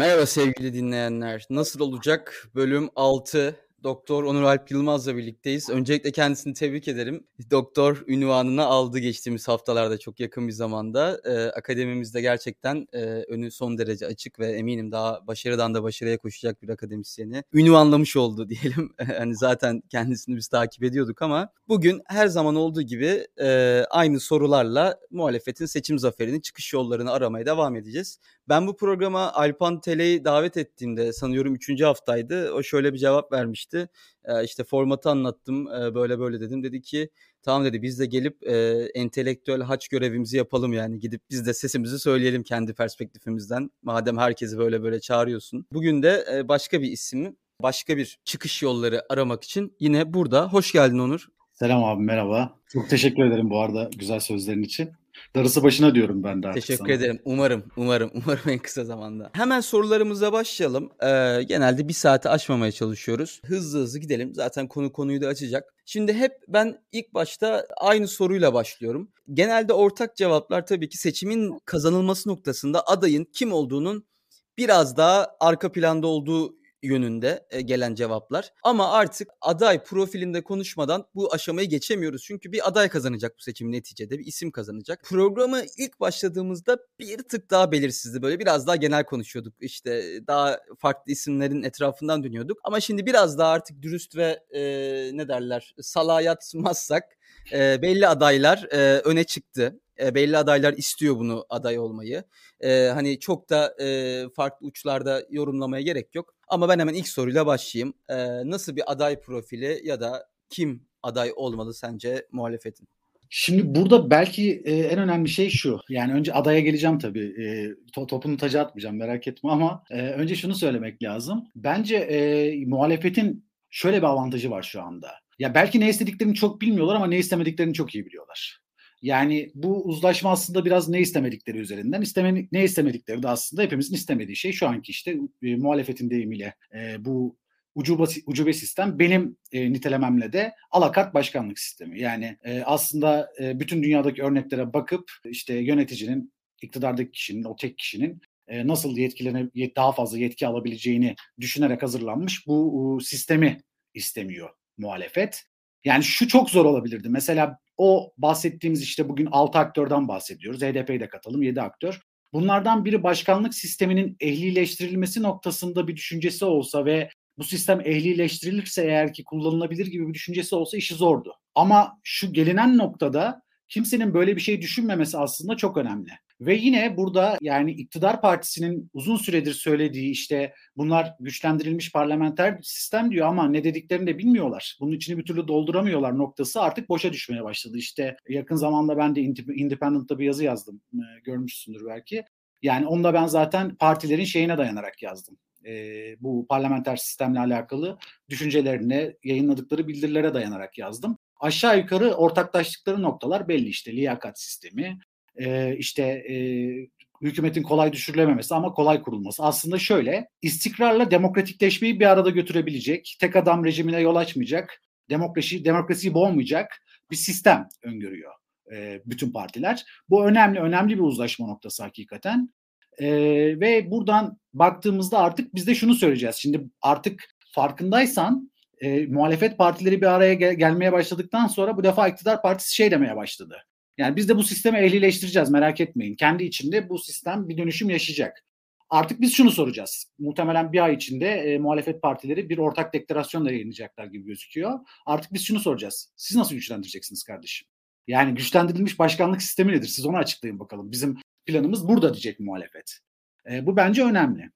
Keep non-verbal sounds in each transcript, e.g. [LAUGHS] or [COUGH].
Merhaba sevgili dinleyenler. Nasıl olacak? Bölüm 6. Doktor Onur Alp Yılmaz'la birlikteyiz. Öncelikle kendisini tebrik ederim. Doktor ünvanını aldı geçtiğimiz haftalarda çok yakın bir zamanda. Ee, akademimizde gerçekten e, önü son derece açık ve eminim daha başarıdan da başarıya koşacak bir akademisyeni ünvanlamış oldu [LAUGHS] diyelim. hani zaten kendisini biz takip ediyorduk ama bugün her zaman olduğu gibi e, aynı sorularla muhalefetin seçim zaferini, çıkış yollarını aramaya devam edeceğiz. Ben bu programa Alpan Tele'yi davet ettiğimde sanıyorum 3. haftaydı. O şöyle bir cevap vermişti. E, işte formatı anlattım e, böyle böyle dedim. Dedi ki tamam dedi biz de gelip e, entelektüel haç görevimizi yapalım yani. Gidip biz de sesimizi söyleyelim kendi perspektifimizden. Madem herkesi böyle böyle çağırıyorsun. Bugün de e, başka bir ismi başka bir çıkış yolları aramak için yine burada. Hoş geldin Onur. Selam abi merhaba. Çok teşekkür ederim bu arada güzel sözlerin için. Darısı başına diyorum ben de artık Teşekkür sana. ederim. Umarım, umarım, [LAUGHS] umarım en kısa zamanda. Hemen sorularımıza başlayalım. Ee, genelde bir saati aşmamaya çalışıyoruz. Hızlı hızlı gidelim. Zaten konu konuyu da açacak. Şimdi hep ben ilk başta aynı soruyla başlıyorum. Genelde ortak cevaplar tabii ki seçimin kazanılması noktasında adayın kim olduğunun biraz daha arka planda olduğu yönünde e, gelen cevaplar. Ama artık aday profilinde konuşmadan bu aşamayı geçemiyoruz. Çünkü bir aday kazanacak bu seçim neticede bir isim kazanacak. Programı ilk başladığımızda bir tık daha belirsizdi. Böyle biraz daha genel konuşuyorduk. İşte daha farklı isimlerin etrafından dönüyorduk. Ama şimdi biraz daha artık dürüst ve e, ne derler salayatmazsak e, belli adaylar e, öne çıktı. E, belli adaylar istiyor bunu aday olmayı. E, hani çok da e, farklı uçlarda yorumlamaya gerek yok. Ama ben hemen ilk soruyla başlayayım. E, nasıl bir aday profili ya da kim aday olmalı sence muhalefetin? Şimdi burada belki e, en önemli şey şu. Yani önce adaya geleceğim tabii. E, to, topunu taca atmayacağım merak etme ama e, önce şunu söylemek lazım. Bence e, muhalefetin şöyle bir avantajı var şu anda. Ya belki ne istediklerini çok bilmiyorlar ama ne istemediklerini çok iyi biliyorlar. Yani bu uzlaşma aslında biraz ne istemedikleri üzerinden. İsteme, ne istemedikleri de aslında hepimizin istemediği şey şu anki işte e, muhalefetin deyimiyle e, bu ucube, ucube sistem benim e, nitelememle de alakart başkanlık sistemi. Yani e, aslında e, bütün dünyadaki örneklere bakıp işte yöneticinin, iktidardaki kişinin, o tek kişinin e, nasıl yetkilene daha fazla yetki alabileceğini düşünerek hazırlanmış bu e, sistemi istemiyor muhalefet. Yani şu çok zor olabilirdi. Mesela o bahsettiğimiz işte bugün 6 aktörden bahsediyoruz. HDP'yi de katalım 7 aktör. Bunlardan biri başkanlık sisteminin ehlileştirilmesi noktasında bir düşüncesi olsa ve bu sistem ehlileştirilirse eğer ki kullanılabilir gibi bir düşüncesi olsa işi zordu. Ama şu gelinen noktada kimsenin böyle bir şey düşünmemesi aslında çok önemli. Ve yine burada yani iktidar partisinin uzun süredir söylediği işte bunlar güçlendirilmiş parlamenter sistem diyor ama ne dediklerini de bilmiyorlar. Bunun içini bir türlü dolduramıyorlar noktası artık boşa düşmeye başladı. İşte yakın zamanda ben de Independent'ta bir yazı yazdım. Görmüşsündür belki. Yani onu da ben zaten partilerin şeyine dayanarak yazdım. E, bu parlamenter sistemle alakalı düşüncelerine, yayınladıkları bildirilere dayanarak yazdım. Aşağı yukarı ortaklaştıkları noktalar belli işte liyakat sistemi, e, işte e, hükümetin kolay düşürülememesi ama kolay kurulması. Aslında şöyle istikrarla demokratikleşmeyi bir arada götürebilecek, tek adam rejimine yol açmayacak, demokrasi demokrasiyi boğmayacak bir sistem öngörüyor e, bütün partiler. Bu önemli önemli bir uzlaşma noktası hakikaten. E, ve buradan baktığımızda artık biz de şunu söyleyeceğiz. Şimdi artık farkındaysan e, muhalefet partileri bir araya gel- gelmeye başladıktan sonra bu defa iktidar partisi şey demeye başladı. Yani biz de bu sistemi ehlileştireceğiz merak etmeyin. Kendi içinde bu sistem bir dönüşüm yaşayacak. Artık biz şunu soracağız. Muhtemelen bir ay içinde e, muhalefet partileri bir ortak deklarasyon da yayınlayacaklar gibi gözüküyor. Artık biz şunu soracağız. Siz nasıl güçlendireceksiniz kardeşim? Yani güçlendirilmiş başkanlık sistemi nedir? Siz onu açıklayın bakalım. Bizim planımız burada diyecek muhalefet. E, bu bence önemli.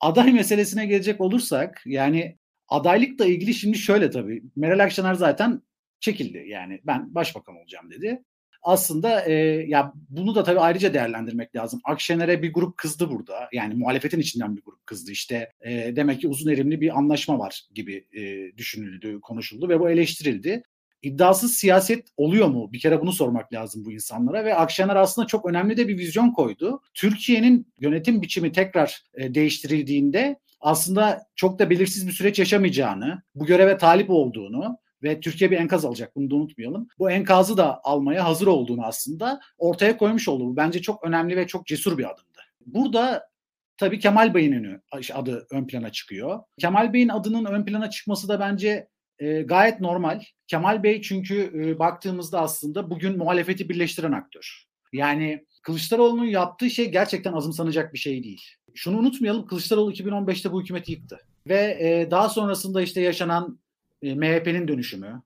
Aday meselesine gelecek olursak yani adaylıkla ilgili şimdi şöyle tabii. Meral Akşener zaten çekildi. Yani ben başbakan olacağım dedi aslında e, ya bunu da tabii ayrıca değerlendirmek lazım. Akşener'e bir grup kızdı burada. Yani muhalefetin içinden bir grup kızdı. İşte e, demek ki uzun erimli bir anlaşma var gibi e, düşünüldü, konuşuldu ve bu eleştirildi. İddiasız siyaset oluyor mu? Bir kere bunu sormak lazım bu insanlara ve Akşener aslında çok önemli de bir vizyon koydu. Türkiye'nin yönetim biçimi tekrar e, değiştirildiğinde aslında çok da belirsiz bir süreç yaşamayacağını, bu göreve talip olduğunu ve Türkiye bir enkaz alacak bunu da unutmayalım. Bu enkazı da almaya hazır olduğunu aslında ortaya koymuş oldu. Bu bence çok önemli ve çok cesur bir adımdı. Burada tabii Kemal Bey'in adı ön plana çıkıyor. Kemal Bey'in adının ön plana çıkması da bence e, gayet normal. Kemal Bey çünkü e, baktığımızda aslında bugün muhalefeti birleştiren aktör. Yani Kılıçdaroğlu'nun yaptığı şey gerçekten azımsanacak bir şey değil. Şunu unutmayalım Kılıçdaroğlu 2015'te bu hükümeti yıktı. Ve e, daha sonrasında işte yaşanan e, MHP'nin dönüşümü,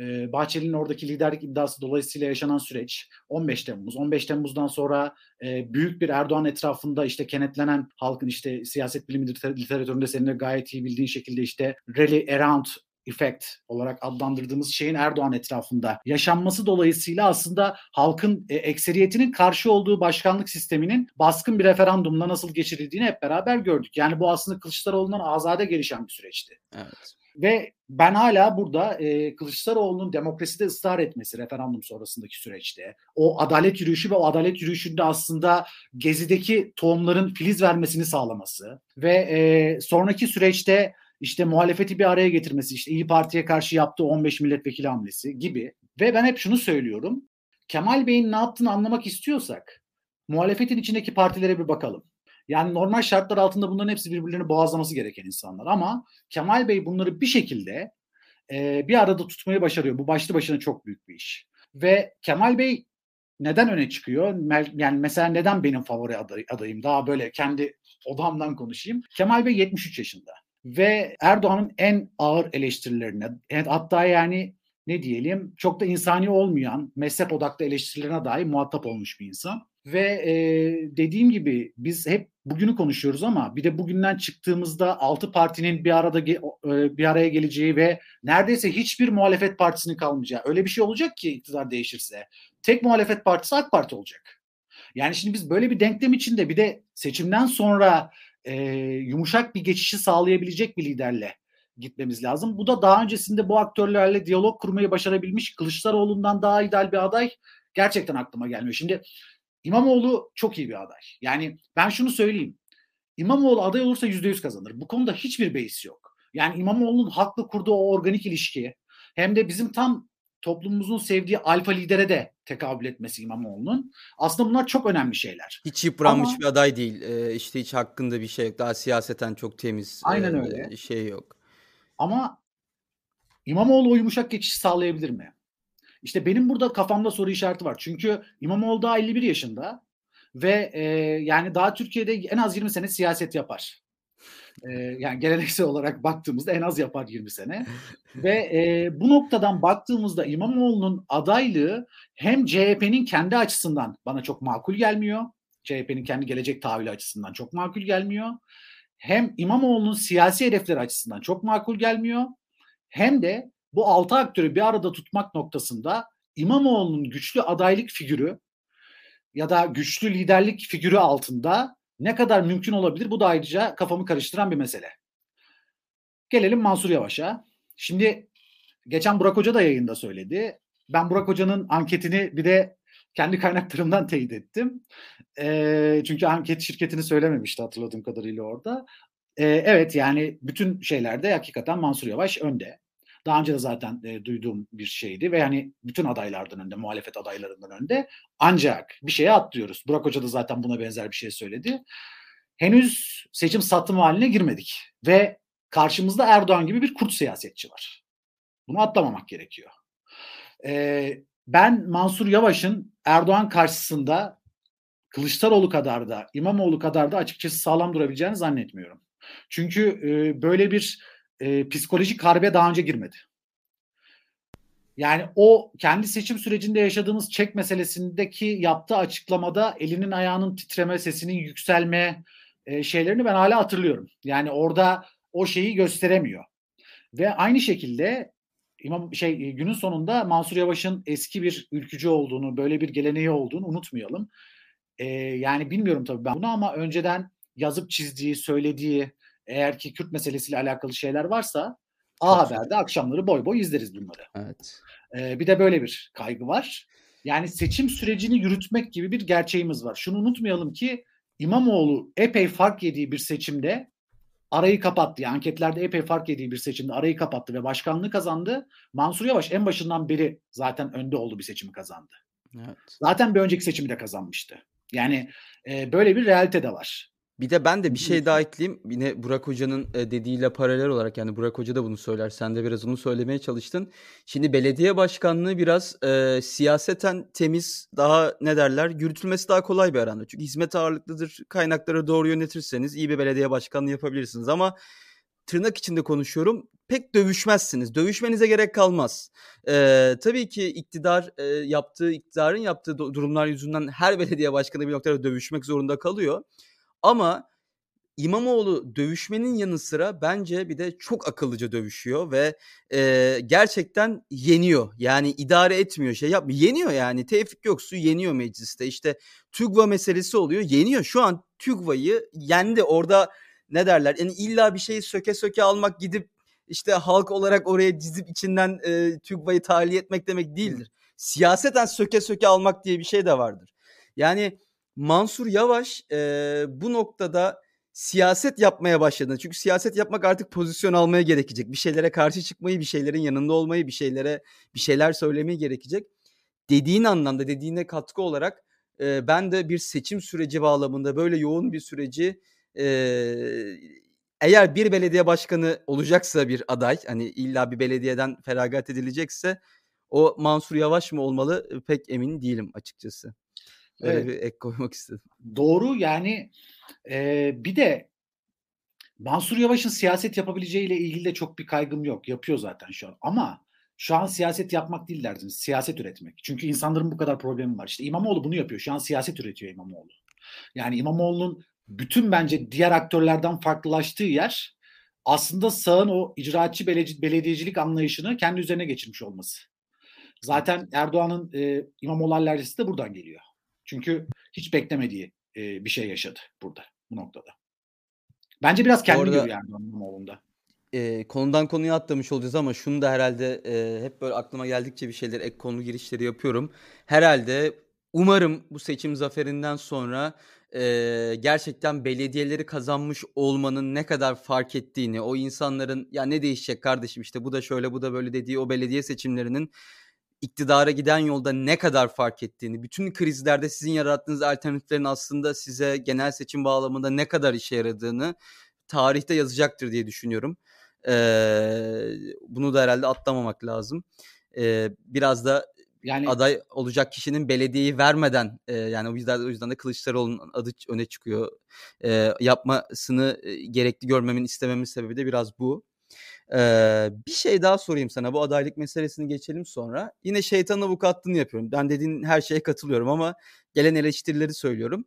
e, Bahçeli'nin oradaki liderlik iddiası dolayısıyla yaşanan süreç 15 Temmuz. 15 Temmuz'dan sonra e, büyük bir Erdoğan etrafında işte kenetlenen halkın işte siyaset bilimi literatüründe senin de gayet iyi bildiğin şekilde işte rally around effect olarak adlandırdığımız şeyin Erdoğan etrafında yaşanması dolayısıyla aslında halkın e, ekseriyetinin karşı olduğu başkanlık sisteminin baskın bir referandumla nasıl geçirildiğini hep beraber gördük. Yani bu aslında Kılıçdaroğlu'ndan azade gelişen bir süreçti. Evet. Ve ben hala burada e, Kılıçdaroğlu'nun demokraside ısrar etmesi referandum sonrasındaki süreçte, o adalet yürüyüşü ve o adalet yürüyüşünde aslında Gezi'deki tohumların filiz vermesini sağlaması ve e, sonraki süreçte işte muhalefeti bir araya getirmesi, işte İyi Parti'ye karşı yaptığı 15 milletvekili hamlesi gibi. Ve ben hep şunu söylüyorum. Kemal Bey'in ne yaptığını anlamak istiyorsak muhalefetin içindeki partilere bir bakalım. Yani normal şartlar altında bunların hepsi birbirlerini boğazlaması gereken insanlar. Ama Kemal Bey bunları bir şekilde e, bir arada tutmayı başarıyor. Bu başlı başına çok büyük bir iş. Ve Kemal Bey neden öne çıkıyor? Yani mesela neden benim favori adayım? Daha böyle kendi odamdan konuşayım. Kemal Bey 73 yaşında ve Erdoğan'ın en ağır eleştirilerine hatta yani ne diyelim çok da insani olmayan mezhep odaklı eleştirilerine dahi muhatap olmuş bir insan. Ve e, dediğim gibi biz hep bugünü konuşuyoruz ama bir de bugünden çıktığımızda altı partinin bir arada e, bir araya geleceği ve neredeyse hiçbir muhalefet partisinin kalmayacağı öyle bir şey olacak ki iktidar değişirse tek muhalefet partisi AK Parti olacak. Yani şimdi biz böyle bir denklem içinde bir de seçimden sonra e, yumuşak bir geçişi sağlayabilecek bir liderle gitmemiz lazım. Bu da daha öncesinde bu aktörlerle diyalog kurmayı başarabilmiş Kılıçdaroğlu'ndan daha ideal bir aday gerçekten aklıma gelmiyor. Şimdi İmamoğlu çok iyi bir aday. Yani ben şunu söyleyeyim. İmamoğlu aday olursa %100 kazanır. Bu konuda hiçbir beis yok. Yani İmamoğlu'nun halkla kurduğu o organik ilişki hem de bizim tam toplumumuzun sevdiği alfa lidere de tekabül etmesi İmamoğlu'nun. Aslında bunlar çok önemli şeyler. Hiç yıpranmış Ama, bir aday değil. Ee, işte hiç hakkında bir şey yok. Daha siyaseten çok temiz. Aynen e, öyle. Şey yok. Ama İmamoğlu o yumuşak geçiş sağlayabilir mi? İşte benim burada kafamda soru işareti var. Çünkü İmamoğlu daha 51 yaşında ve e, yani daha Türkiye'de en az 20 sene siyaset yapar. E, yani geleneksel olarak baktığımızda en az yapar 20 sene. [LAUGHS] ve e, bu noktadan baktığımızda İmamoğlu'nun adaylığı hem CHP'nin kendi açısından bana çok makul gelmiyor. CHP'nin kendi gelecek tahayyülü açısından çok makul gelmiyor. Hem İmamoğlu'nun siyasi hedefleri açısından çok makul gelmiyor. Hem de bu altı aktörü bir arada tutmak noktasında İmamoğlu'nun güçlü adaylık figürü ya da güçlü liderlik figürü altında ne kadar mümkün olabilir bu da ayrıca kafamı karıştıran bir mesele. Gelelim Mansur Yavaş'a. Şimdi geçen Burak Hoca da yayında söyledi. Ben Burak Hoca'nın anketini bir de kendi kaynaklarımdan teyit ettim. E, çünkü anket şirketini söylememişti hatırladığım kadarıyla orada. E, evet yani bütün şeylerde hakikaten Mansur Yavaş önde. Daha önce de zaten e, duyduğum bir şeydi ve yani bütün adaylardan önde, muhalefet adaylarından önde. Ancak bir şeye atlıyoruz. Burak Hoca da zaten buna benzer bir şey söyledi. Henüz seçim satım haline girmedik ve karşımızda Erdoğan gibi bir kurt siyasetçi var. Bunu atlamamak gerekiyor. Ee, ben Mansur Yavaş'ın Erdoğan karşısında Kılıçdaroğlu kadar da İmamoğlu kadar da açıkçası sağlam durabileceğini zannetmiyorum. Çünkü e, böyle bir e, psikolojik harbe daha önce girmedi. Yani o kendi seçim sürecinde yaşadığımız çek meselesindeki yaptığı açıklamada elinin ayağının titreme, sesinin yükselme e, şeylerini ben hala hatırlıyorum. Yani orada o şeyi gösteremiyor. Ve aynı şekilde İmam şey günün sonunda Mansur Yavaş'ın eski bir ülkücü olduğunu, böyle bir geleneği olduğunu unutmayalım. E, yani bilmiyorum tabii ben bunu ama önceden yazıp çizdiği, söylediği, eğer ki Kürt meselesiyle alakalı şeyler varsa A Haber'de akşamları boy boy izleriz bunları. Evet. Ee, bir de böyle bir kaygı var. Yani seçim sürecini yürütmek gibi bir gerçeğimiz var. Şunu unutmayalım ki İmamoğlu epey fark yediği bir seçimde arayı kapattı. Yani anketlerde epey fark yediği bir seçimde arayı kapattı ve başkanlığı kazandı. Mansur Yavaş en başından beri zaten önde oldu bir seçimi kazandı. Evet. Zaten bir önceki seçimi de kazanmıştı. Yani e, böyle bir realite de var. Bir de ben de bir şey daha ekleyeyim. Yine Burak Hoca'nın e, dediğiyle paralel olarak yani Burak Hoca da bunu söyler. Sen de biraz onu söylemeye çalıştın. Şimdi belediye başkanlığı biraz e, siyaseten temiz, daha ne derler, yürütülmesi daha kolay bir aranda. Çünkü hizmet ağırlıklıdır. Kaynakları doğru yönetirseniz iyi bir belediye başkanlığı yapabilirsiniz ama tırnak içinde konuşuyorum pek dövüşmezsiniz. Dövüşmenize gerek kalmaz. Ee, tabii ki iktidar e, yaptığı, iktidarın yaptığı durumlar yüzünden her belediye başkanı bir noktada dövüşmek zorunda kalıyor. Ama İmamoğlu dövüşmenin yanı sıra bence bir de çok akıllıca dövüşüyor ve e, gerçekten yeniyor. Yani idare etmiyor şey yapmıyor. Yeniyor yani. Tevfik Göksu yeniyor mecliste. İşte TÜGVA meselesi oluyor. Yeniyor. Şu an TÜGVA'yı yendi. Orada ne derler? Yani illa bir şeyi söke söke almak gidip işte halk olarak oraya dizip içinden e, TÜGVA'yı tahliye etmek demek değildir. Siyaseten söke söke almak diye bir şey de vardır. Yani Mansur Yavaş e, bu noktada siyaset yapmaya başladı. Çünkü siyaset yapmak artık pozisyon almaya gerekecek. Bir şeylere karşı çıkmayı, bir şeylerin yanında olmayı, bir şeylere bir şeyler söylemeyi gerekecek. Dediğin anlamda, dediğine katkı olarak e, ben de bir seçim süreci bağlamında böyle yoğun bir süreci e, eğer bir belediye başkanı olacaksa bir aday hani illa bir belediyeden feragat edilecekse o Mansur Yavaş mı olmalı pek emin değilim açıkçası. Öyle evet. bir ek koymak istedim. Doğru yani e, bir de Mansur Yavaş'ın siyaset yapabileceğiyle ilgili de çok bir kaygım yok. Yapıyor zaten şu an. Ama şu an siyaset yapmak değil derdiniz. Siyaset üretmek. Çünkü insanların bu kadar problemi var. İşte İmamoğlu bunu yapıyor. Şu an siyaset üretiyor İmamoğlu. Yani İmamoğlu'nun bütün bence diğer aktörlerden farklılaştığı yer aslında sağın o icraatçı belediyecilik anlayışını kendi üzerine geçirmiş olması. Zaten Erdoğan'ın e, İmamoğlu alerjisi de buradan geliyor. Çünkü hiç beklemediği e, bir şey yaşadı burada bu noktada. Bence biraz kendi Orada, Erdoğan İmamoğlu'nda. E, konudan konuya atlamış olacağız ama şunu da herhalde e, hep böyle aklıma geldikçe bir şeyler ek konu girişleri yapıyorum. Herhalde umarım bu seçim zaferinden sonra e, gerçekten belediyeleri kazanmış olmanın ne kadar fark ettiğini, o insanların ya ne değişecek kardeşim işte bu da şöyle bu da böyle dediği o belediye seçimlerinin iktidara giden yolda ne kadar fark ettiğini, bütün krizlerde sizin yarattığınız alternatiflerin aslında size genel seçim bağlamında ne kadar işe yaradığını tarihte yazacaktır diye düşünüyorum. Ee, bunu da herhalde atlamamak lazım. Ee, biraz da yani aday olacak kişinin belediyeyi vermeden e, yani o yüzden o yüzden de Kılıçdaroğlu'nun adı öne çıkıyor. E, yapmasını gerekli görmemin istememin sebebi de biraz bu. Ee, bir şey daha sorayım sana bu adaylık meselesini geçelim sonra. Yine şeytan avukatlığını yapıyorum. Ben dediğin her şeye katılıyorum ama gelen eleştirileri söylüyorum.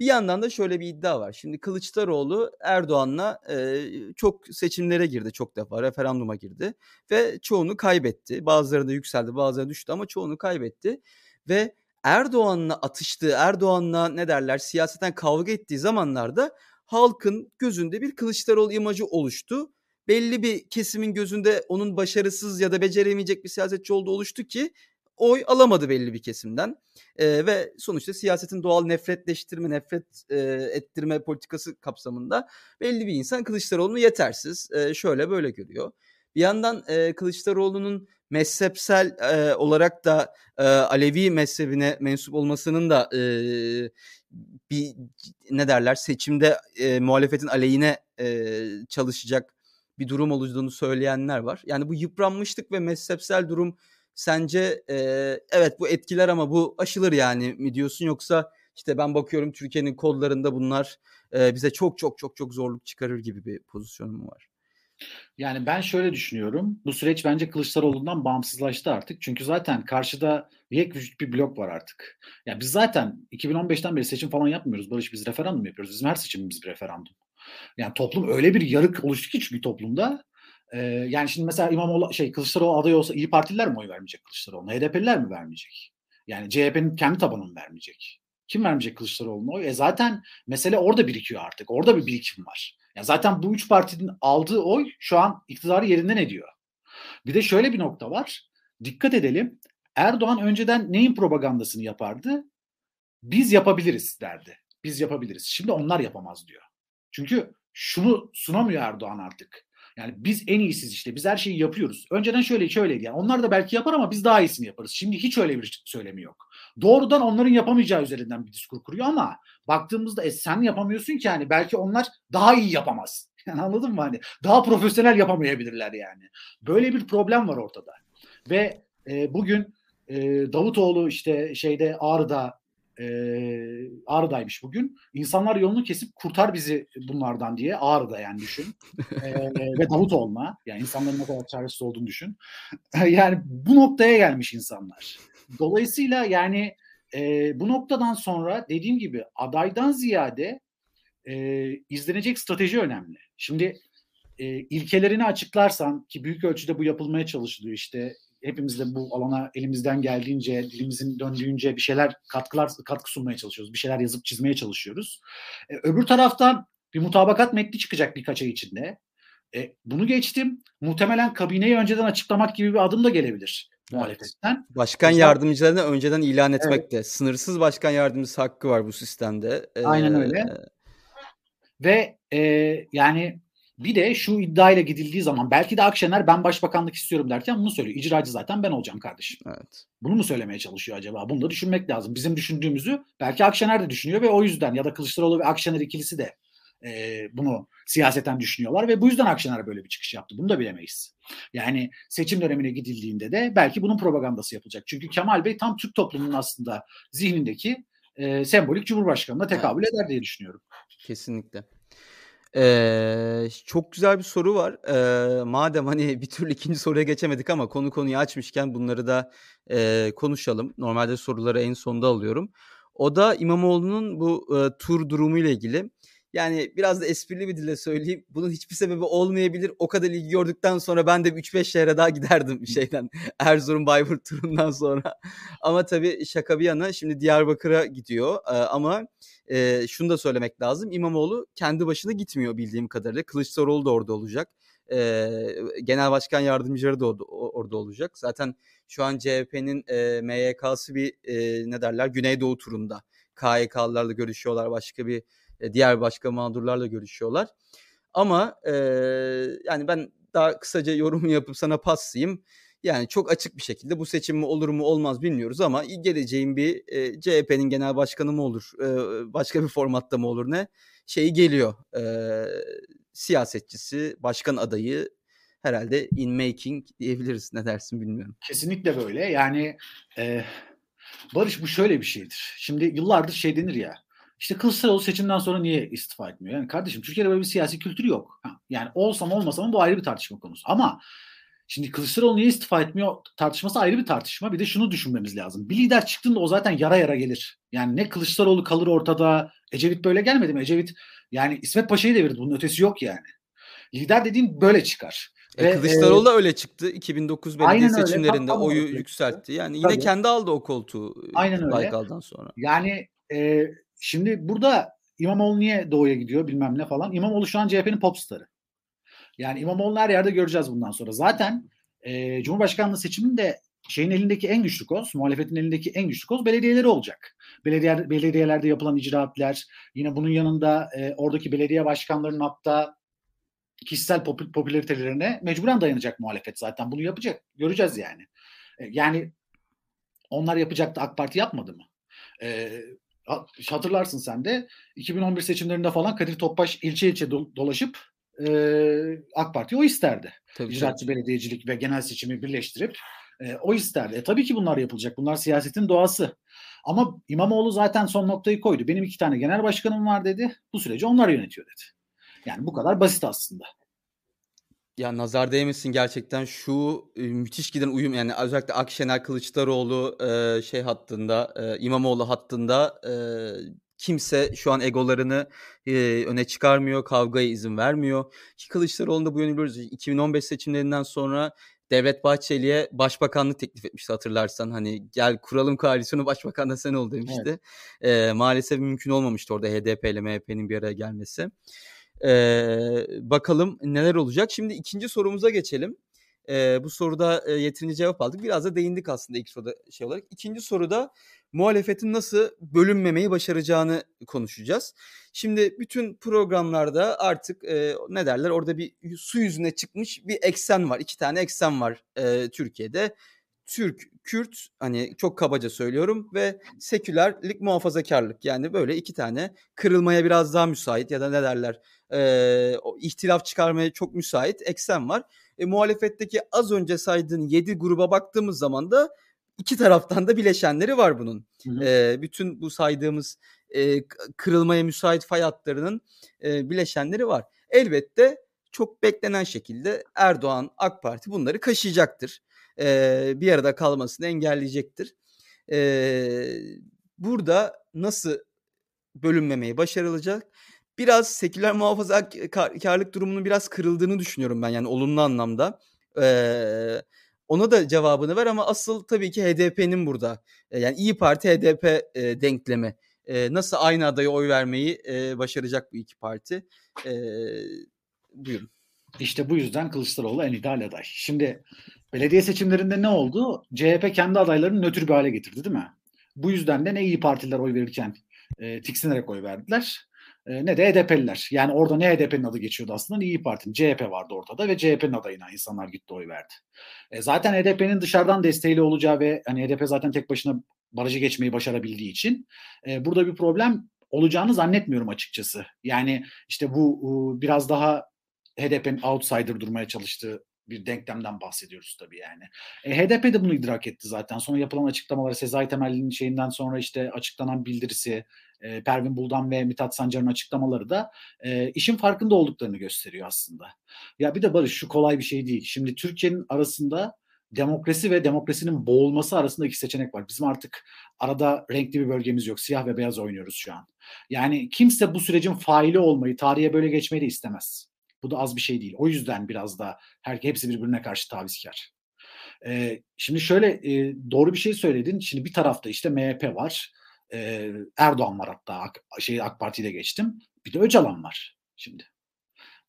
Bir yandan da şöyle bir iddia var. Şimdi Kılıçdaroğlu Erdoğan'la e, çok seçimlere girdi çok defa referanduma girdi ve çoğunu kaybetti. Bazıları da yükseldi bazıları düştü ama çoğunu kaybetti ve Erdoğan'la atıştığı Erdoğan'la ne derler siyaseten kavga ettiği zamanlarda halkın gözünde bir Kılıçdaroğlu imajı oluştu. Belli bir kesimin gözünde onun başarısız ya da beceremeyecek bir siyasetçi olduğu oluştu ki oy alamadı belli bir kesimden. E, ve sonuçta siyasetin doğal nefretleştirme, nefret e, ettirme politikası kapsamında belli bir insan Kılıçdaroğlu'nu yetersiz, e, şöyle böyle görüyor. Bir yandan e, Kılıçdaroğlu'nun mezhepsel e, olarak da e, Alevi mezhebine mensup olmasının da e, bir ne derler seçimde e, muhalefetin aleyhine e, çalışacak bir durum olduğunu söyleyenler var. Yani bu yıpranmışlık ve mezhepsel durum Sence e, evet bu etkiler ama bu aşılır yani mi diyorsun yoksa işte ben bakıyorum Türkiye'nin kodlarında bunlar e, bize çok çok çok çok zorluk çıkarır gibi bir pozisyonum var? Yani ben şöyle düşünüyorum. Bu süreç bence Kılıçdaroğlu'ndan bağımsızlaştı artık. Çünkü zaten karşıda yek vücut bir blok var artık. Ya yani biz zaten 2015'ten beri seçim falan yapmıyoruz. Barış biz referandum yapıyoruz. Bizim her seçimimiz bir referandum. Yani toplum öyle bir yarık oluştu ki çünkü toplumda ee, yani şimdi mesela İmamoğlu şey Kılıçdaroğlu aday olsa İyi Partililer mi oy vermeyecek Kılıçdaroğlu'na? HDP'liler mi vermeyecek? Yani CHP'nin kendi tabanı mı vermeyecek? Kim vermeyecek Kılıçdaroğlu'na oy? E zaten mesele orada birikiyor artık. Orada bir birikim var. Ya zaten bu üç partinin aldığı oy şu an iktidarı yerinden ediyor. Bir de şöyle bir nokta var. Dikkat edelim. Erdoğan önceden neyin propagandasını yapardı? Biz yapabiliriz derdi. Biz yapabiliriz. Şimdi onlar yapamaz diyor. Çünkü şunu sunamıyor Erdoğan artık. Yani biz en iyisiz işte. Biz her şeyi yapıyoruz. Önceden şöyle şöyleydi yani. Onlar da belki yapar ama biz daha iyisini yaparız. Şimdi hiç öyle bir söylemi yok. doğrudan onların yapamayacağı üzerinden bir diskur kuruyor ama baktığımızda e, sen yapamıyorsun ki yani belki onlar daha iyi yapamaz. [LAUGHS] Yani anladın mı hani? Daha profesyonel yapamayabilirler yani. Böyle bir problem var ortada. Ve e, bugün e, Davutoğlu işte şeyde Ağrı'da e, Ağrı'daymış bugün. İnsanlar yolunu kesip kurtar bizi bunlardan diye Ağrı'da yani düşün. [LAUGHS] e, ve Davutoğlu'na yani insanların ne kadar çaresiz olduğunu düşün. [LAUGHS] yani bu noktaya gelmiş insanlar. Dolayısıyla yani e, bu noktadan sonra dediğim gibi adaydan ziyade e, izlenecek strateji önemli. Şimdi e, ilkelerini açıklarsan ki büyük ölçüde bu yapılmaya çalışılıyor işte hepimiz de bu alana elimizden geldiğince, dilimizin döndüğünce bir şeyler katkılar katkı sunmaya çalışıyoruz. Bir şeyler yazıp çizmeye çalışıyoruz. E, öbür taraftan bir mutabakat metni çıkacak birkaç ay içinde. E, bunu geçtim. Muhtemelen kabineyi önceden açıklamak gibi bir adım da gelebilir muhalefetten. Başkan Mesela, yardımcılarını önceden ilan etmekte. Evet. Sınırsız başkan yardımcısı hakkı var bu sistemde. Ee, Aynen öyle. Ve e, yani bir de şu iddiayla gidildiği zaman belki de Akşener ben başbakanlık istiyorum derken bunu söylüyor. İcracı zaten ben olacağım kardeşim. Evet. Bunu mu söylemeye çalışıyor acaba? Bunu da düşünmek lazım. Bizim düşündüğümüzü belki Akşener de düşünüyor ve o yüzden ya da Kılıçdaroğlu ve Akşener ikilisi de e, bunu siyaseten düşünüyorlar ve bu yüzden Akşener böyle bir çıkış yaptı. Bunu da bilemeyiz. Yani seçim dönemine gidildiğinde de belki bunun propagandası yapılacak. Çünkü Kemal Bey tam Türk toplumunun aslında zihnindeki e, sembolik cumhurbaşkanına tekabül eder diye düşünüyorum. Kesinlikle. Eee, çok güzel bir soru var. Eee, madem, hani, bir türlü ikinci soruya geçemedik ama konu konuyu açmışken bunları da, eee, konuşalım. Normalde soruları en sonda alıyorum. O da İmamoğlu'nun bu, eee, tur durumuyla ilgili. Yani biraz da esprili bir dille söyleyeyim. Bunun hiçbir sebebi olmayabilir. O kadar ilgi gördükten sonra ben de 3-5 şehre daha giderdim şeyden. [LAUGHS] Erzurum Bayburt turundan sonra. ama tabii şaka bir yana şimdi Diyarbakır'a gidiyor. Ee, ama e, şunu da söylemek lazım. İmamoğlu kendi başına gitmiyor bildiğim kadarıyla. Kılıçdaroğlu da orada olacak. Genel başkan yardımcıları da orada, orada olacak. Zaten şu an CHP'nin e, MYK'sı bir e, ne derler Güneydoğu turunda. KYK'lılarla görüşüyorlar. Başka bir e, diğer başka mağdurlarla görüşüyorlar. Ama e, yani ben daha kısaca [LAUGHS] yorum yapıp sana paslayayım. Yani çok açık bir şekilde bu seçim mi olur mu olmaz bilmiyoruz ama geleceğin bir e, CHP'nin genel başkanı mı olur, e, başka bir formatta mı olur ne şeyi geliyor. E, siyasetçisi, başkan adayı herhalde in making diyebiliriz. Ne dersin bilmiyorum. Kesinlikle böyle. Yani e, Barış bu şöyle bir şeydir. Şimdi yıllardır şey denir ya işte Kılıçdaroğlu seçimden sonra niye istifa etmiyor? Yani kardeşim Türkiye'de böyle bir siyasi kültür yok. Yani olsam olmasam bu ayrı bir tartışma konusu. Ama şimdi Kılıçdaroğlu niye istifa etmiyor tartışması ayrı bir tartışma. Bir de şunu düşünmemiz lazım. Bir lider çıktığında o zaten yara yara gelir. Yani ne Kılıçdaroğlu kalır ortada. Ecevit böyle gelmedi mi? Ecevit yani İsmet Paşa'yı devirdi. Bunun ötesi yok yani. Lider dediğin böyle çıkar. E, Ve, Kılıçdaroğlu e, öyle çıktı. 2009 belediye seçimlerinde tam, tam oyu yükseltti. Yani yine Tabii. kendi aldı o koltuğu. Aynen öyle. Baykal'dan sonra. Yani e, Şimdi burada İmamoğlu niye doğuya gidiyor bilmem ne falan. İmamoğlu şu an CHP'nin popstarı. Yani İmamoğlu'nu her yerde göreceğiz bundan sonra. Zaten e, Cumhurbaşkanlığı seçiminde şeyin elindeki en güçlü koz, muhalefetin elindeki en güçlü koz belediyeleri olacak. Belediye, belediyelerde yapılan icraatler, yine bunun yanında e, oradaki belediye başkanlarının hatta kişisel popül, popülaritelerine mecburen dayanacak muhalefet zaten. Bunu yapacak. Göreceğiz yani. E, yani onlar yapacaktı AK Parti yapmadı mı? E, hatırlarsın sen de 2011 seçimlerinde falan Kadir Topbaş ilçe ilçe dolaşıp e, AK Parti o isterdi. Tabii İcraatçı belediyecilik ve genel seçimi birleştirip e, o isterdi. E, tabii ki bunlar yapılacak. Bunlar siyasetin doğası. Ama İmamoğlu zaten son noktayı koydu. Benim iki tane genel başkanım var dedi. Bu süreci onlar yönetiyor dedi. Yani bu kadar basit aslında. Ya nazar değmesin gerçekten şu e, müthiş giden uyum yani özellikle Akşener Kılıçdaroğlu e, şey hattında e, İmamoğlu hattında e, kimse şu an egolarını e, öne çıkarmıyor, kavgaya izin vermiyor. Ki Kılıçdaroğlu'nda bu yönü biliyoruz. 2015 seçimlerinden sonra Devlet Bahçeli'ye başbakanlık teklif etmişti hatırlarsan. Hani gel kuralım koalisyonu başbakan da sen ol demişti. Evet. E, maalesef mümkün olmamıştı orada HDP ile MHP'nin bir araya gelmesi. Ee, bakalım neler olacak. Şimdi ikinci sorumuza geçelim. Ee, bu soruda e, yeterince cevap aldık. Biraz da değindik aslında ilk soruda şey olarak. İkinci soruda muhalefetin nasıl bölünmemeyi başaracağını konuşacağız. Şimdi bütün programlarda artık e, ne derler orada bir su yüzüne çıkmış bir eksen var. İki tane eksen var e, Türkiye'de. Türk, Kürt hani çok kabaca söylüyorum ve sekülerlik muhafazakarlık yani böyle iki tane kırılmaya biraz daha müsait ya da ne derler e, ihtilaf çıkarmaya çok müsait eksen var. E, muhalefetteki az önce saydığın yedi gruba baktığımız zaman da iki taraftan da bileşenleri var bunun. Hı hı. E, bütün bu saydığımız e, kırılmaya müsait fay hatlarının e, bileşenleri var. Elbette çok beklenen şekilde Erdoğan, AK Parti bunları kaşıyacaktır. E, bir arada kalmasını engelleyecektir. E, burada nasıl bölünmemeyi başarılacak? Biraz seküler muhafazakarlık durumunun biraz kırıldığını düşünüyorum ben yani olumlu anlamda. Ee, ona da cevabını ver ama asıl tabii ki HDP'nin burada. Yani İyi Parti HDP e, denklemi. E, nasıl aynı adaya oy vermeyi e, başaracak bu iki parti? E, buyurun. İşte bu yüzden Kılıçdaroğlu en ideal aday. Şimdi belediye seçimlerinde ne oldu? CHP kendi adaylarını nötr bir hale getirdi değil mi? Bu yüzden de ne iyi partiler oy verirken e, tiksinerek oy verdiler e, ne de HDP'liler. Yani orada ne HDP'nin adı geçiyordu aslında ne İyi Parti'nin. CHP vardı ortada ve CHP'nin adayına insanlar gitti oy verdi. E, zaten HDP'nin dışarıdan desteğiyle olacağı ve hani HDP zaten tek başına barajı geçmeyi başarabildiği için e, burada bir problem olacağını zannetmiyorum açıkçası. Yani işte bu biraz daha HDP'nin outsider durmaya çalıştığı bir denklemden bahsediyoruz tabii yani. E, HDP de bunu idrak etti zaten. Sonra yapılan açıklamaları Sezai Temelli'nin şeyinden sonra işte açıklanan bildirisi, e, Pervin Buldan ve Mithat Sancar'ın açıklamaları da e, işin farkında olduklarını gösteriyor aslında. Ya bir de Barış şu kolay bir şey değil. Şimdi Türkiye'nin arasında demokrasi ve demokrasinin boğulması arasında iki seçenek var. Bizim artık arada renkli bir bölgemiz yok. Siyah ve beyaz oynuyoruz şu an. Yani kimse bu sürecin faili olmayı, tarihe böyle geçmeyi de istemez. Bu da az bir şey değil. O yüzden biraz da her, hepsi birbirine karşı tavizkar. Ee, şimdi şöyle e, doğru bir şey söyledin. Şimdi bir tarafta işte MHP var. E, Erdoğan var hatta. AK, şey, AK Parti'de geçtim. Bir de Öcalan var şimdi.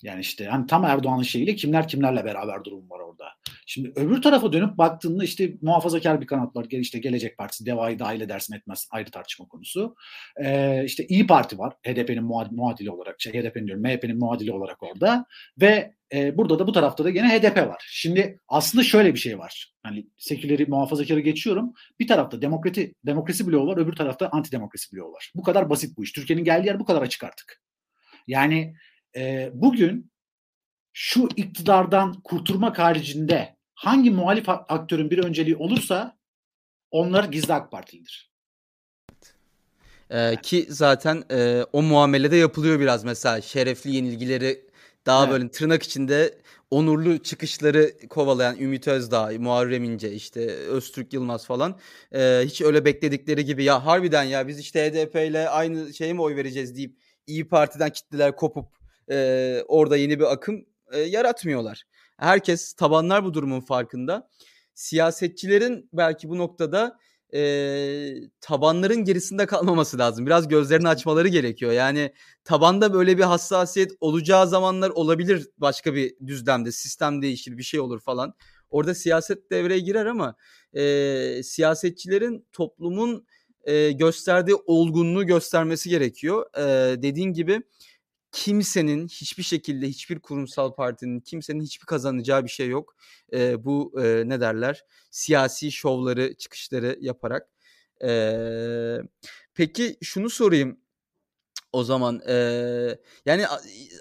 Yani işte hani tam Erdoğan'ın şeyiyle kimler kimlerle beraber durum var orada. Şimdi öbür tarafa dönüp baktığında işte muhafazakar bir kanat var. İşte Gelecek Partisi, DEVA'yı dahil edersin etmez ayrı tartışma konusu. Ee, işte İyi Parti var HDP'nin muadili olarak, şey HDP'nin diyorum MHP'nin muadili olarak orada. Ve e, burada da bu tarafta da gene HDP var. Şimdi aslında şöyle bir şey var. Hani seküleri muhafazakarı geçiyorum. Bir tarafta demokrati, demokrasi bloğu var, öbür tarafta antidemokrasi bloğu var. Bu kadar basit bu iş. Türkiye'nin geldiği yer bu kadar açık artık. Yani e, bugün şu iktidardan kurtulmak haricinde hangi muhalif aktörün bir önceliği olursa onlar gizli AK Partilidir. Ee, ki zaten e, o muamelede yapılıyor biraz mesela şerefli yenilgileri daha evet. böyle tırnak içinde onurlu çıkışları kovalayan Ümit Özdağ, Muharrem İnce, işte Öztürk Yılmaz falan e, hiç öyle bekledikleri gibi ya harbiden ya biz işte HDP ile aynı şeye mi oy vereceğiz deyip İyi Parti'den kitleler kopup e, orada yeni bir akım e, yaratmıyorlar. Herkes tabanlar bu durumun farkında. Siyasetçilerin belki bu noktada e, tabanların gerisinde kalmaması lazım. Biraz gözlerini açmaları gerekiyor. Yani tabanda böyle bir hassasiyet olacağı zamanlar olabilir başka bir düzlemde. Sistem değişir bir şey olur falan. Orada siyaset devreye girer ama e, siyasetçilerin toplumun e, gösterdiği olgunluğu göstermesi gerekiyor. E, dediğin gibi kimsenin hiçbir şekilde hiçbir kurumsal partinin kimsenin hiçbir kazanacağı bir şey yok. E, bu e, ne derler siyasi şovları çıkışları yaparak. E, peki şunu sorayım o zaman e, yani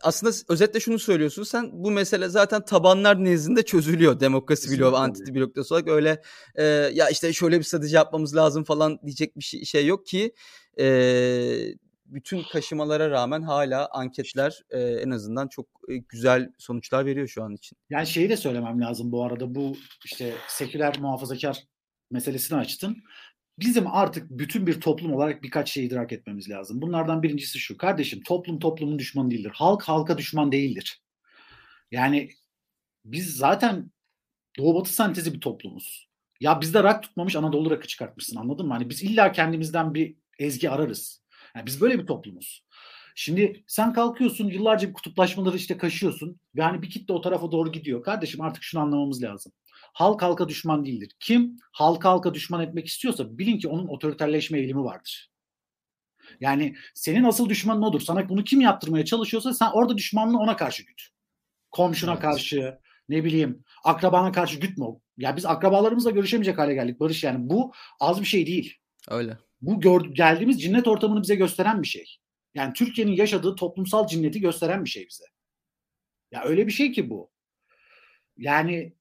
aslında özetle şunu söylüyorsun sen bu mesele zaten tabanlar nezdinde çözülüyor demokrasi bloğu anti blok olarak öyle e, ya işte şöyle bir strateji yapmamız lazım falan diyecek bir şey, şey yok ki e, bütün kaşımalara rağmen hala anketler e, en azından çok e, güzel sonuçlar veriyor şu an için. Yani şeyi de söylemem lazım bu arada bu işte seküler muhafazakar meselesini açtın. Bizim artık bütün bir toplum olarak birkaç şey idrak etmemiz lazım. Bunlardan birincisi şu. Kardeşim toplum toplumun düşmanı değildir. Halk halka düşman değildir. Yani biz zaten Doğu Batı sentezi bir toplumuz. Ya bizde rak tutmamış Anadolu rakı çıkartmışsın anladın mı? Hani biz illa kendimizden bir ezgi ararız. Yani biz böyle bir toplumuz. Şimdi sen kalkıyorsun yıllarca bir kutuplaşmaları işte kaşıyorsun ve hani bir kitle o tarafa doğru gidiyor. Kardeşim artık şunu anlamamız lazım. Halk halka düşman değildir. Kim halka halka düşman etmek istiyorsa bilin ki onun otoriterleşme eğilimi vardır. Yani senin asıl düşmanın odur. Sana bunu kim yaptırmaya çalışıyorsa sen orada düşmanlığı ona karşı güt. Komşuna evet. karşı, ne bileyim akrabana karşı gütme Ya biz akrabalarımızla görüşemeyecek hale geldik Barış yani. Bu az bir şey değil. Öyle. Bu gör, geldiğimiz cinnet ortamını bize gösteren bir şey. Yani Türkiye'nin yaşadığı toplumsal cinneti gösteren bir şey bize. Ya öyle bir şey ki bu. Yani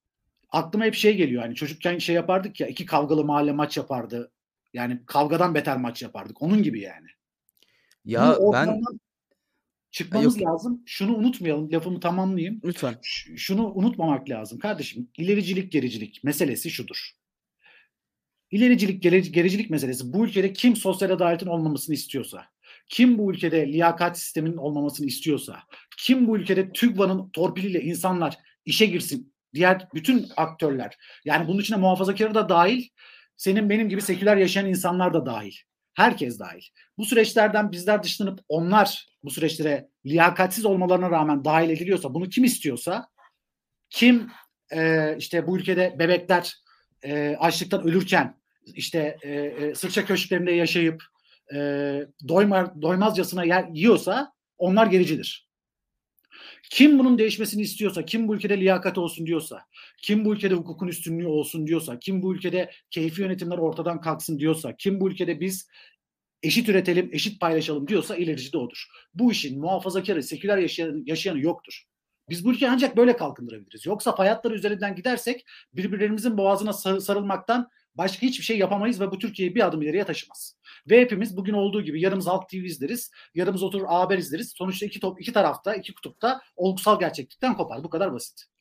aklıma hep şey geliyor. Hani çocukken şey yapardık ya iki kavgalı mahalle maç yapardı. Yani kavgadan beter maç yapardık. Onun gibi yani. Ya ben çıkmamız Yok. lazım. Şunu unutmayalım. Lafımı tamamlayayım. Lütfen. Ş- şunu unutmamak lazım kardeşim. İlericilik gericilik meselesi şudur. İlericilik gericilik meselesi bu ülkede kim sosyal adaletin olmamasını istiyorsa, kim bu ülkede liyakat sisteminin olmamasını istiyorsa, kim bu ülkede TÜGVA'nın torpiliyle insanlar işe girsin, diğer bütün aktörler, yani bunun içine muhafazakarı da dahil, senin benim gibi seküler yaşayan insanlar da dahil. Herkes dahil. Bu süreçlerden bizler dışlanıp onlar bu süreçlere liyakatsiz olmalarına rağmen dahil ediliyorsa, bunu kim istiyorsa, kim e, işte bu ülkede bebekler e, açlıktan ölürken işte e, e, sırça köşklerinde yaşayıp e, doymar, doymazcasına yer, yiyorsa onlar gericidir. Kim bunun değişmesini istiyorsa, kim bu ülkede liyakat olsun diyorsa, kim bu ülkede hukukun üstünlüğü olsun diyorsa, kim bu ülkede keyfi yönetimler ortadan kalksın diyorsa, kim bu ülkede biz eşit üretelim, eşit paylaşalım diyorsa ilerici de odur. Bu işin muhafazakarı, seküler yaşayan, yaşayanı yoktur. Biz bu ülkeyi ancak böyle kalkındırabiliriz. Yoksa hayatlar üzerinden gidersek birbirlerimizin boğazına sarılmaktan başka hiçbir şey yapamayız ve bu Türkiye'yi bir adım ileriye taşımaz. Ve hepimiz bugün olduğu gibi yarımız Halk TV izleriz, yarımız oturur haber izleriz. Sonuçta iki top iki tarafta, iki kutupta olgusal gerçeklikten kopar. Bu kadar basit.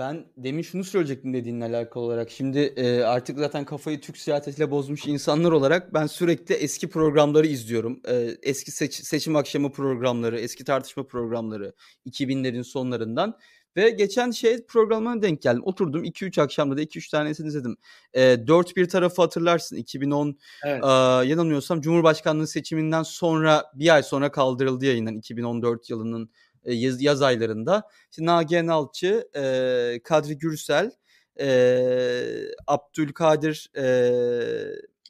Ben demin şunu söyleyecektim dediğinle alakalı olarak. Şimdi e, artık zaten kafayı Türk siyasetiyle bozmuş insanlar olarak ben sürekli eski programları izliyorum. E, eski seç, seçim akşamı programları, eski tartışma programları 2000'lerin sonlarından. Ve geçen şey programına denk geldim. Oturdum 2-3 akşamda da 2-3 tanesini izledim. E, 4 bir tarafı hatırlarsın. 2010 evet. e, yanılmıyorsam Cumhurbaşkanlığı seçiminden sonra bir ay sonra kaldırıldı yayından 2014 yılının e, yaz, yaz aylarında. İşte Nagihan Alçı, e, Kadri Gürsel, e, Abdülkadir e,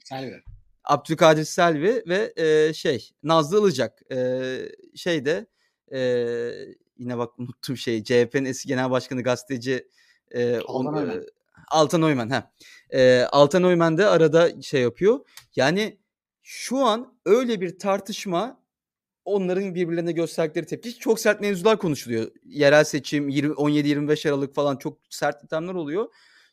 Selvi. Abdülkadir Selvi ve e, şey Nazlı Ilıcak e, şeyde e, yine bak unuttum şey CHP'nin eski genel başkanı gazeteci e, Altan Oyman. E, Altan Oyman ha. E, Altan Oyman da arada şey yapıyor. Yani şu an öyle bir tartışma onların birbirlerine gösterdikleri tepki çok sert mevzular konuşuluyor. Yerel seçim 17-25 Aralık falan çok sert itemler oluyor.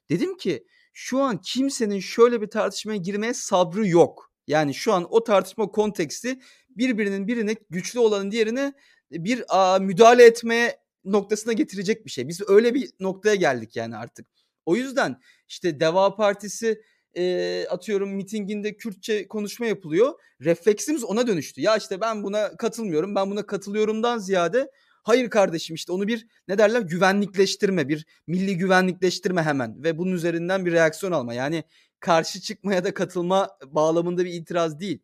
Dedim ki şu an kimsenin şöyle bir tartışmaya girmeye sabrı yok. Yani şu an o tartışma konteksti birbirinin birine güçlü olanın diğerine bir a, müdahale etmeye noktasına getirecek bir şey. Biz öyle bir noktaya geldik yani artık. O yüzden işte Deva Partisi e, atıyorum mitinginde Kürtçe konuşma yapılıyor. Refleksimiz ona dönüştü. Ya işte ben buna katılmıyorum. Ben buna katılıyorumdan ziyade hayır kardeşim işte onu bir ne derler güvenlikleştirme, bir milli güvenlikleştirme hemen ve bunun üzerinden bir reaksiyon alma. Yani karşı çıkmaya da katılma bağlamında bir itiraz değil.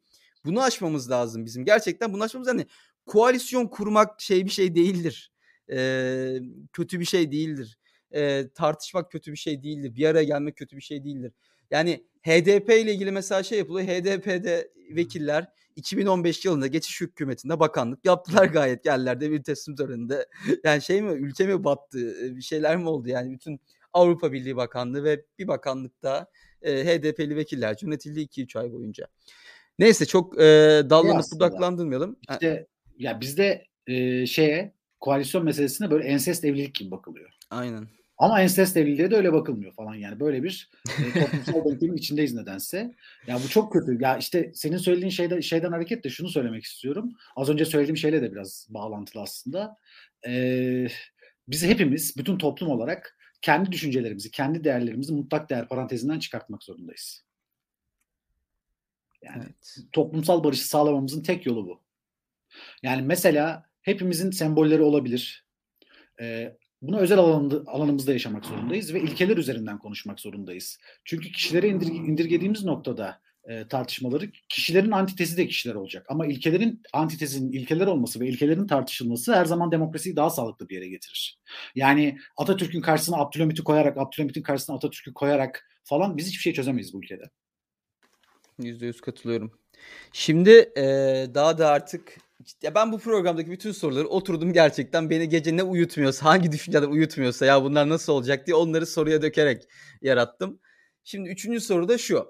Bunu aşmamız lazım bizim. Gerçekten bunu aşmamız hani koalisyon kurmak şey bir şey değildir. Ee, kötü bir şey değildir. Ee, tartışmak kötü bir şey değildir. Bir araya gelmek kötü bir şey değildir. Yani HDP ile ilgili mesela şey yapılıyor. HDP'de vekiller 2015 yılında geçiş hükümetinde bakanlık yaptılar gayet yerlerde bir teslim töreninde. [LAUGHS] Yani şey mi ülke mi battı bir şeyler mi oldu yani bütün Avrupa Birliği Bakanlığı ve bir bakanlıkta e, HDP'li vekiller yönetildi 2-3 ay boyunca. Neyse çok e, dallanıp budaklandırmayalım. İşte ya bizde e, şeye koalisyon meselesine böyle ensest evlilik gibi bakılıyor. Aynen. Ama ensest evliliğe de öyle bakılmıyor falan yani. Böyle bir e, toplumsal [LAUGHS] denklemin içindeyiz nedense. Ya bu çok kötü. Ya işte senin söylediğin şeyden, şeyden hareketle şunu söylemek istiyorum. Az önce söylediğim şeyle de biraz bağlantılı aslında. Ee, biz hepimiz bütün toplum olarak kendi düşüncelerimizi, kendi değerlerimizi mutlak değer parantezinden çıkartmak zorundayız. Yani evet. toplumsal barışı sağlamamızın tek yolu bu. Yani mesela hepimizin sembolleri olabilir. Ee, bunu özel alanında, alanımızda yaşamak zorundayız ve ilkeler üzerinden konuşmak zorundayız. Çünkü kişilere indir, indirgediğimiz noktada e, tartışmaları kişilerin antitezi de kişiler olacak. Ama ilkelerin antitezinin ilkeler olması ve ilkelerin tartışılması her zaman demokrasiyi daha sağlıklı bir yere getirir. Yani Atatürk'ün karşısına Abdülhamit'i koyarak, Abdülhamit'in karşısına Atatürk'ü koyarak falan biz hiçbir şey çözemeyiz bu ülkede. %100 katılıyorum. Şimdi e, daha da artık ya ben bu programdaki bütün soruları oturdum gerçekten beni gece ne uyutmuyorsa, hangi düşünceler uyutmuyorsa ya bunlar nasıl olacak diye onları soruya dökerek yarattım. Şimdi üçüncü soru da şu.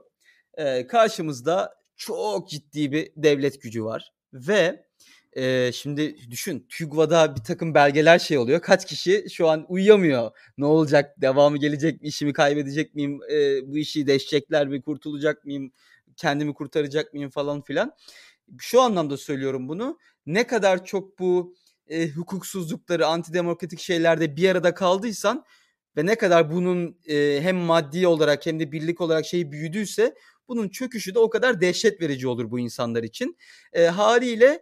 Ee, karşımızda çok ciddi bir devlet gücü var ve e, şimdi düşün TÜGVA'da bir takım belgeler şey oluyor. Kaç kişi şu an uyuyamıyor? Ne olacak? Devamı gelecek mi? İşimi kaybedecek miyim? E, bu işi deşecekler mi? Kurtulacak mıyım? Kendimi kurtaracak mıyım falan filan. Şu anlamda söylüyorum bunu. Ne kadar çok bu e, hukuksuzlukları, antidemokratik şeylerde bir arada kaldıysan ve ne kadar bunun e, hem maddi olarak hem de birlik olarak şey büyüdüyse bunun çöküşü de o kadar dehşet verici olur bu insanlar için. E, haliyle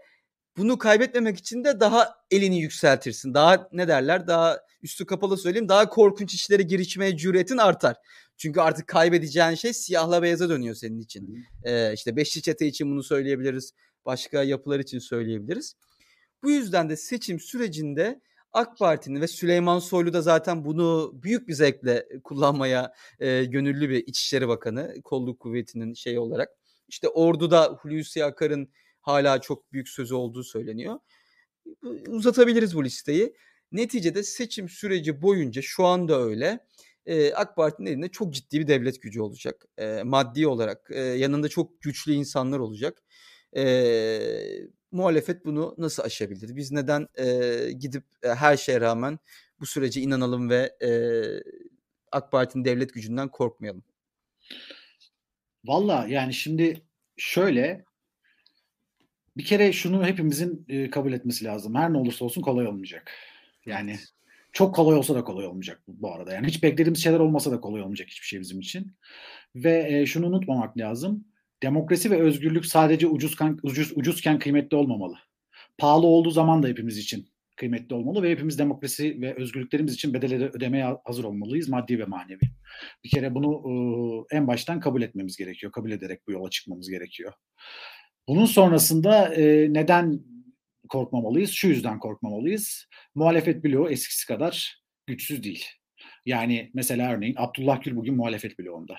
bunu kaybetmemek için de daha elini yükseltirsin. Daha ne derler? Daha üstü kapalı söyleyeyim. Daha korkunç işlere girişmeye cüretin artar. Çünkü artık kaybedeceğin şey siyahla beyaza dönüyor senin için. Ee, işte Beşli Çete için bunu söyleyebiliriz. Başka yapılar için söyleyebiliriz. Bu yüzden de seçim sürecinde AK Parti'nin ve Süleyman Soylu da zaten bunu büyük bir zevkle kullanmaya e, gönüllü bir İçişleri Bakanı, kolluk kuvvetinin şey olarak. İşte orduda Hulusi Akar'ın hala çok büyük sözü olduğu söyleniyor. Uzatabiliriz bu listeyi. Neticede seçim süreci boyunca şu anda öyle e, AK Parti'nin elinde çok ciddi bir devlet gücü olacak. E, maddi olarak e, yanında çok güçlü insanlar olacak. E, muhalefet bunu nasıl aşabilir? Biz neden e, gidip e, her şeye rağmen bu sürece inanalım ve e, AK Parti'nin devlet gücünden korkmayalım? Valla yani şimdi şöyle bir kere şunu hepimizin e, kabul etmesi lazım. Her ne olursa olsun kolay olmayacak. Yani çok kolay olsa da kolay olmayacak bu arada. Yani hiç beklediğimiz şeyler olmasa da kolay olmayacak hiçbir şey bizim için. Ve e, şunu unutmamak lazım. Demokrasi ve özgürlük sadece ucuzken, ucuz, ucuzken kıymetli olmamalı. Pahalı olduğu zaman da hepimiz için kıymetli olmalı ve hepimiz demokrasi ve özgürlüklerimiz için bedeleri ödemeye hazır olmalıyız maddi ve manevi. Bir kere bunu e, en baştan kabul etmemiz gerekiyor. Kabul ederek bu yola çıkmamız gerekiyor. Bunun sonrasında e, neden korkmamalıyız? Şu yüzden korkmamalıyız. Muhalefet bloğu eskisi kadar güçsüz değil. Yani mesela örneğin Abdullah Gül bugün muhalefet bloğunda.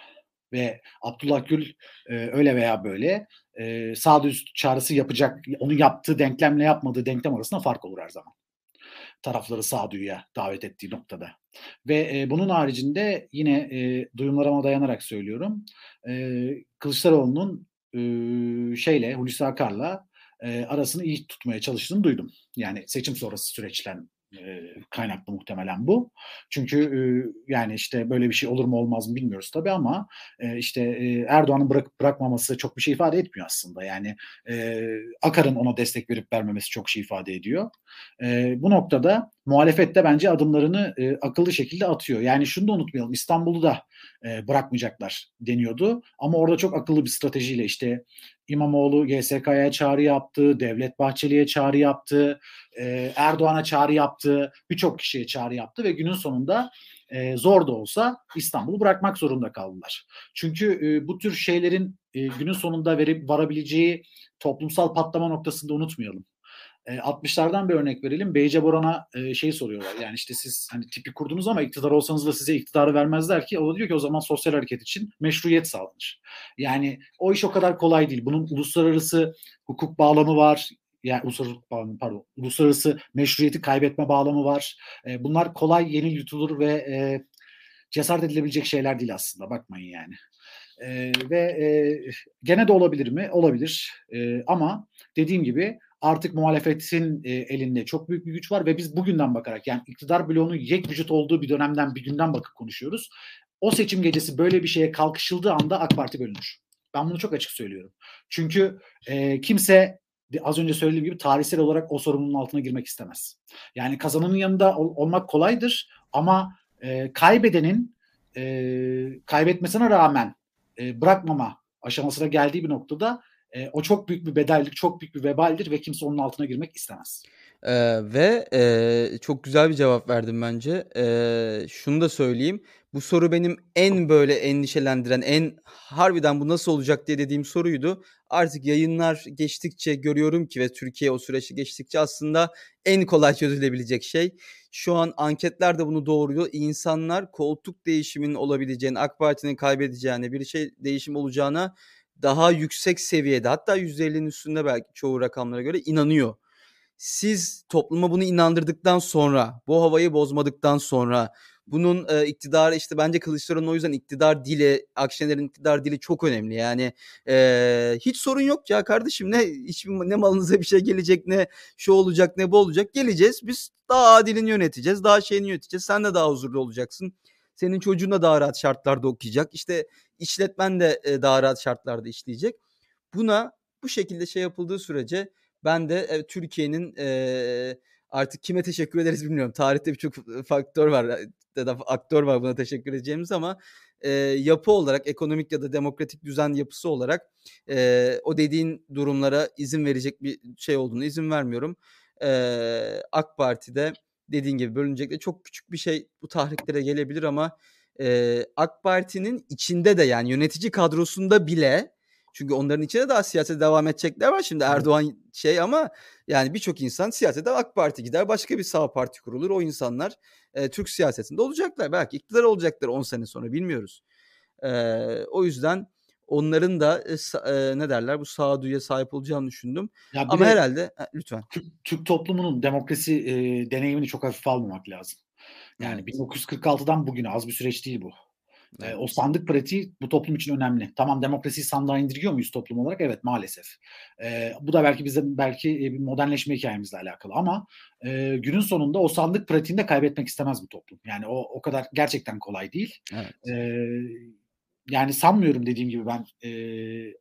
Ve Abdullah Gül e, öyle veya böyle e, sağdüz çağrısı yapacak, onun yaptığı denklemle yapmadığı denklem arasında fark olur her zaman. Tarafları sağduyuya davet ettiği noktada. Ve e, bunun haricinde yine e, duyumlarıma dayanarak söylüyorum. E, Kılıçdaroğlu'nun e, şeyle Hulusi Akar'la e, arasını iyi tutmaya çalıştığını duydum. Yani seçim sonrası süreçten e, kaynaklı muhtemelen bu. Çünkü e, yani işte böyle bir şey olur mu olmaz mı bilmiyoruz tabii ama e, işte e, Erdoğan'ın bırak, bırakmaması çok bir şey ifade etmiyor aslında. Yani e, Akar'ın ona destek verip vermemesi çok şey ifade ediyor. E, bu noktada muhalefette bence adımlarını e, akıllı şekilde atıyor. Yani şunu da unutmayalım İstanbul'u da e, bırakmayacaklar deniyordu. Ama orada çok akıllı bir stratejiyle işte İmamoğlu GSK'ya çağrı yaptı, Devlet Bahçeli'ye çağrı yaptı, e, Erdoğan'a çağrı yaptı, birçok kişiye çağrı yaptı ve günün sonunda e, zor da olsa İstanbul'u bırakmak zorunda kaldılar. Çünkü e, bu tür şeylerin e, günün sonunda verip varabileceği toplumsal patlama noktasında unutmayalım. 60'lardan bir örnek verelim. Beyce Boran'a e, şey soruyorlar. Yani işte siz hani tipi kurdunuz ama iktidar olsanız da size iktidarı vermezler ki. O da diyor ki o zaman sosyal hareket için meşruiyet sağlanır. Yani o iş o kadar kolay değil. Bunun uluslararası hukuk bağlamı var. Yani uluslararası, pardon, uluslararası meşruiyeti kaybetme bağlamı var. E, bunlar kolay yeni yutulur ve e, cesaret edilebilecek şeyler değil aslında. Bakmayın yani. E, ve e, gene de olabilir mi? Olabilir. E, ama dediğim gibi artık muhalefetin e, elinde çok büyük bir güç var ve biz bugünden bakarak yani iktidar bloğunun yek vücut olduğu bir dönemden bir günden bakıp konuşuyoruz. O seçim gecesi böyle bir şeye kalkışıldığı anda AK Parti bölünür. Ben bunu çok açık söylüyorum. Çünkü e, kimse az önce söylediğim gibi tarihsel olarak o sorumluluğun altına girmek istemez. Yani kazananın yanında ol, olmak kolaydır ama e, kaybedenin e, kaybetmesine rağmen e, bırakmama aşamasına geldiği bir noktada e, o çok büyük bir bedellik, çok büyük bir vebaldir ve kimse onun altına girmek istemez. Ee, ve e, çok güzel bir cevap verdim bence. Ee, şunu da söyleyeyim. Bu soru benim en böyle endişelendiren, en harbiden bu nasıl olacak diye dediğim soruydu. Artık yayınlar geçtikçe görüyorum ki ve Türkiye o süreçte geçtikçe aslında en kolay çözülebilecek şey. Şu an anketler de bunu doğuruyor. İnsanlar koltuk değişiminin olabileceğini, AK Parti'nin kaybedeceğini, bir şey değişim olacağına daha yüksek seviyede hatta %50'nin üstünde belki çoğu rakamlara göre inanıyor siz topluma bunu inandırdıktan sonra, bu havayı bozmadıktan sonra bunun e, iktidarı işte bence Kılıçdaroğlu'nun o yüzden iktidar dili, Akşener'in iktidar dili çok önemli. Yani e, hiç sorun yok ya kardeşim ne hiç ne malınıza bir şey gelecek ne şu olacak ne bu olacak geleceğiz. Biz daha adilini yöneteceğiz, daha şeyini yöneteceğiz. Sen de daha huzurlu olacaksın. Senin çocuğun da daha rahat şartlarda okuyacak. İşte işletmen de e, daha rahat şartlarda işleyecek. Buna bu şekilde şey yapıldığı sürece ben de e, Türkiye'nin e, artık kime teşekkür ederiz bilmiyorum. Tarihte birçok faktör var ya da aktör var buna teşekkür edeceğimiz ama e, yapı olarak ekonomik ya da demokratik düzen yapısı olarak e, o dediğin durumlara izin verecek bir şey olduğunu izin vermiyorum. E, AK Parti'de dediğin gibi bölünecek çok küçük bir şey bu tahriklere gelebilir ama e, AK Parti'nin içinde de yani yönetici kadrosunda bile çünkü onların içinde daha siyasete devam edecekler var. Şimdi Erdoğan şey ama yani birçok insan siyasete AK Parti gider. Başka bir sağ parti kurulur. O insanlar e, Türk siyasetinde olacaklar. Belki iktidar olacaklar 10 sene sonra bilmiyoruz. E, o yüzden onların da e, e, ne derler bu sağduyuya sahip olacağını düşündüm. Ya Ama herhalde e, lütfen. Türk, Türk toplumunun demokrasi e, deneyimini çok hafif almamak lazım. Yani evet. 1946'dan bugüne az bir süreç değil bu. Evet. o sandık pratiği bu toplum için önemli. Tamam demokrasiyi sandığa indiriyor muyuz toplum olarak? Evet maalesef. E, bu da belki bize belki bir modernleşme hikayemizle alakalı ama e, günün sonunda o sandık pratiğini de kaybetmek istemez bu toplum. Yani o o kadar gerçekten kolay değil. Evet. E, yani sanmıyorum dediğim gibi ben e,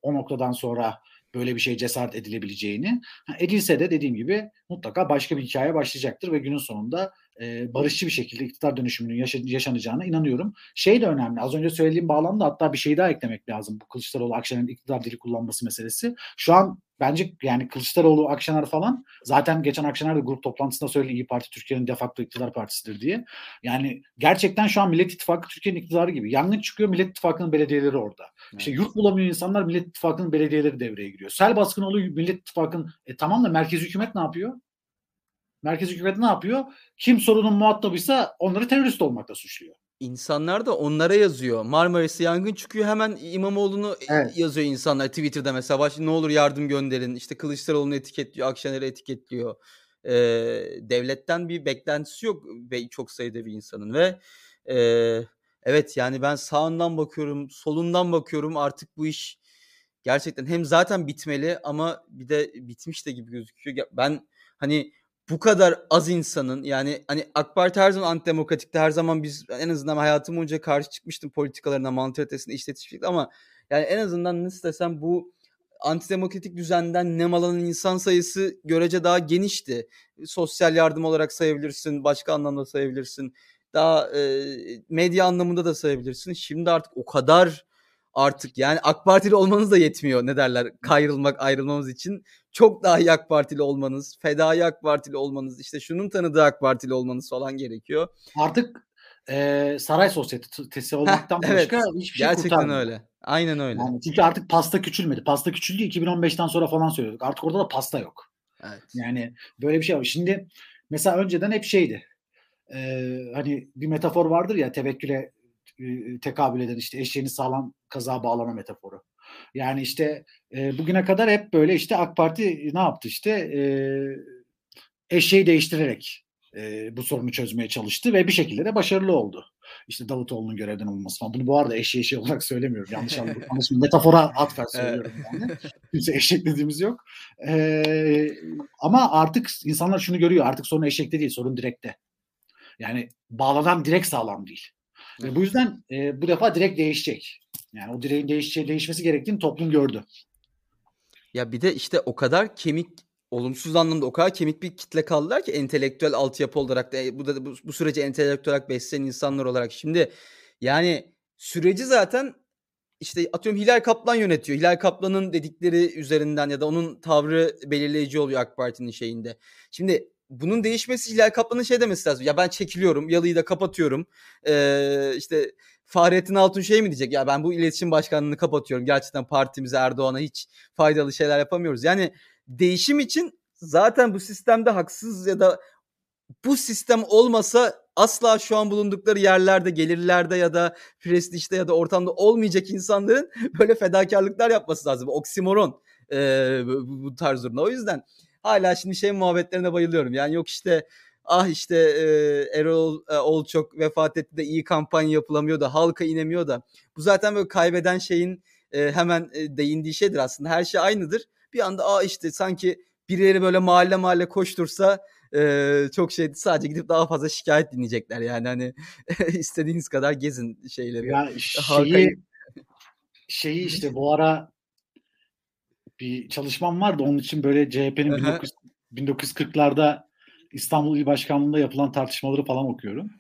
o noktadan sonra böyle bir şey cesaret edilebileceğini. Edilse de dediğim gibi mutlaka başka bir hikaye başlayacaktır ve günün sonunda e, barışçı bir şekilde iktidar dönüşümünün yaşa, yaşanacağına inanıyorum. Şey de önemli. Az önce söylediğim bağlamda hatta bir şey daha eklemek lazım. Bu Kılıçdaroğlu Akşener'in iktidar dili kullanması meselesi. Şu an bence yani Kılıçdaroğlu, Akşener falan zaten geçen Akşener de grup toplantısında söyledi İyi Parti Türkiye'nin de facto iktidar partisidir diye. Yani gerçekten şu an Millet İttifakı Türkiye'nin iktidarı gibi. Yangın çıkıyor Millet İttifakı'nın belediyeleri orada. Evet. İşte yurt bulamıyor insanlar Millet İttifakı'nın belediyeleri devreye giriyor. Sel baskını oluyor Millet İttifakı'nın e tamam da merkez hükümet ne yapıyor? Merkez hükümet ne yapıyor? Kim sorunun muhatabıysa onları terörist olmakla suçluyor. İnsanlar da onlara yazıyor. Marmaris'te yangın çıkıyor hemen İmamoğlu'nu evet. yazıyor insanlar Twitter'da mesela. Baş, ne olur yardım gönderin. İşte Kılıçdaroğlu'nu etiketliyor, Akşener'i etiketliyor. Ee, devletten bir beklentisi yok ve çok sayıda bir insanın ve e, evet yani ben sağından bakıyorum, solundan bakıyorum artık bu iş gerçekten hem zaten bitmeli ama bir de bitmiş de gibi gözüküyor. Ben hani bu kadar az insanın yani hani AK Parti her zaman antidemokratikti. Her zaman biz en azından hayatım boyunca karşı çıkmıştım politikalarına, mantalitesine, işletişlikle ama yani en azından nasıl desem bu antidemokratik düzenden nemalanan insan sayısı görece daha genişti. Sosyal yardım olarak sayabilirsin, başka anlamda sayabilirsin. Daha e, medya anlamında da sayabilirsin. Şimdi artık o kadar artık yani AK Partili olmanız da yetmiyor ne derler kayrılmak ayrılmamız için. Çok daha iyi AK Partili olmanız, fedai AK Partili olmanız, işte şunun tanıdığı AK Partili olmanız falan gerekiyor. Artık e, saray sosyetesi olmaktan Heh, başka evet, hiçbir şey Gerçekten kurtarmıyor. öyle. Aynen öyle. Yani çünkü artık pasta küçülmedi. Pasta küçüldü 2015'ten sonra falan söylüyorduk. Artık orada da pasta yok. Evet. Yani böyle bir şey var. Şimdi mesela önceden hep şeydi. E, hani bir metafor vardır ya tevekküle tekabül eden işte eşeğini sağlam kaza bağlama metaforu. Yani işte e, bugüne kadar hep böyle işte AK Parti ne yaptı işte e, eşeği değiştirerek e, bu sorunu çözmeye çalıştı ve bir şekilde de başarılı oldu. İşte Davutoğlu'nun görevden olması falan. Bunu bu arada eşeği şey olarak söylemiyorum. Yanlış anlaşılma. [LAUGHS] Metafora atfer söylüyorum yani. Kimse eşek dediğimiz yok. E, ama artık insanlar şunu görüyor. Artık sorun eşekte değil, sorun direkte. Yani bağlanan direkt sağlam değil. Ve bu yüzden e, bu defa direkt değişecek. Yani o direğin değişeceği, değişmesi gerektiğini toplum gördü. Ya bir de işte o kadar kemik olumsuz anlamda o kadar kemik bir kitle kaldılar ki entelektüel altyapı olarak da e, bu da bu, bu süreci entelektüel olarak besleyen insanlar olarak. Şimdi yani süreci zaten işte atıyorum Hilal Kaplan yönetiyor. Hilal Kaplan'ın dedikleri üzerinden ya da onun tavrı belirleyici oluyor AK Parti'nin şeyinde. Şimdi bunun değişmesi Hilal Kaplan'ın şey demesi lazım. Ya ben çekiliyorum, yalıyı da kapatıyorum. Ee, işte Fahrettin Altun şey mi diyecek? Ya ben bu iletişim başkanlığını kapatıyorum. Gerçekten partimize Erdoğan'a hiç faydalı şeyler yapamıyoruz. Yani değişim için zaten bu sistemde haksız ya da bu sistem olmasa asla şu an bulundukları yerlerde, gelirlerde ya da prestijde ya da ortamda olmayacak insanların [LAUGHS] böyle fedakarlıklar yapması lazım. Oksimoron e, bu, tarz durumda. O yüzden hala şimdi şey muhabbetlerine bayılıyorum. Yani yok işte ah işte e, Erol e, Olçok vefat etti de iyi kampanya yapılamıyor da halka inemiyor da. Bu zaten böyle kaybeden şeyin e, hemen e, değindiği şeydir aslında. Her şey aynıdır. Bir anda aa işte sanki birileri böyle mahalle mahalle koştursa e, çok şey sadece gidip daha fazla şikayet dinleyecekler yani hani [LAUGHS] istediğiniz kadar gezin şeyleri. Ya şeyi, şeyi işte bu ara bir çalışmam vardı onun için böyle CHP'nin 19, 1940'larda İstanbul İl Başkanlığı'nda yapılan tartışmaları falan okuyorum.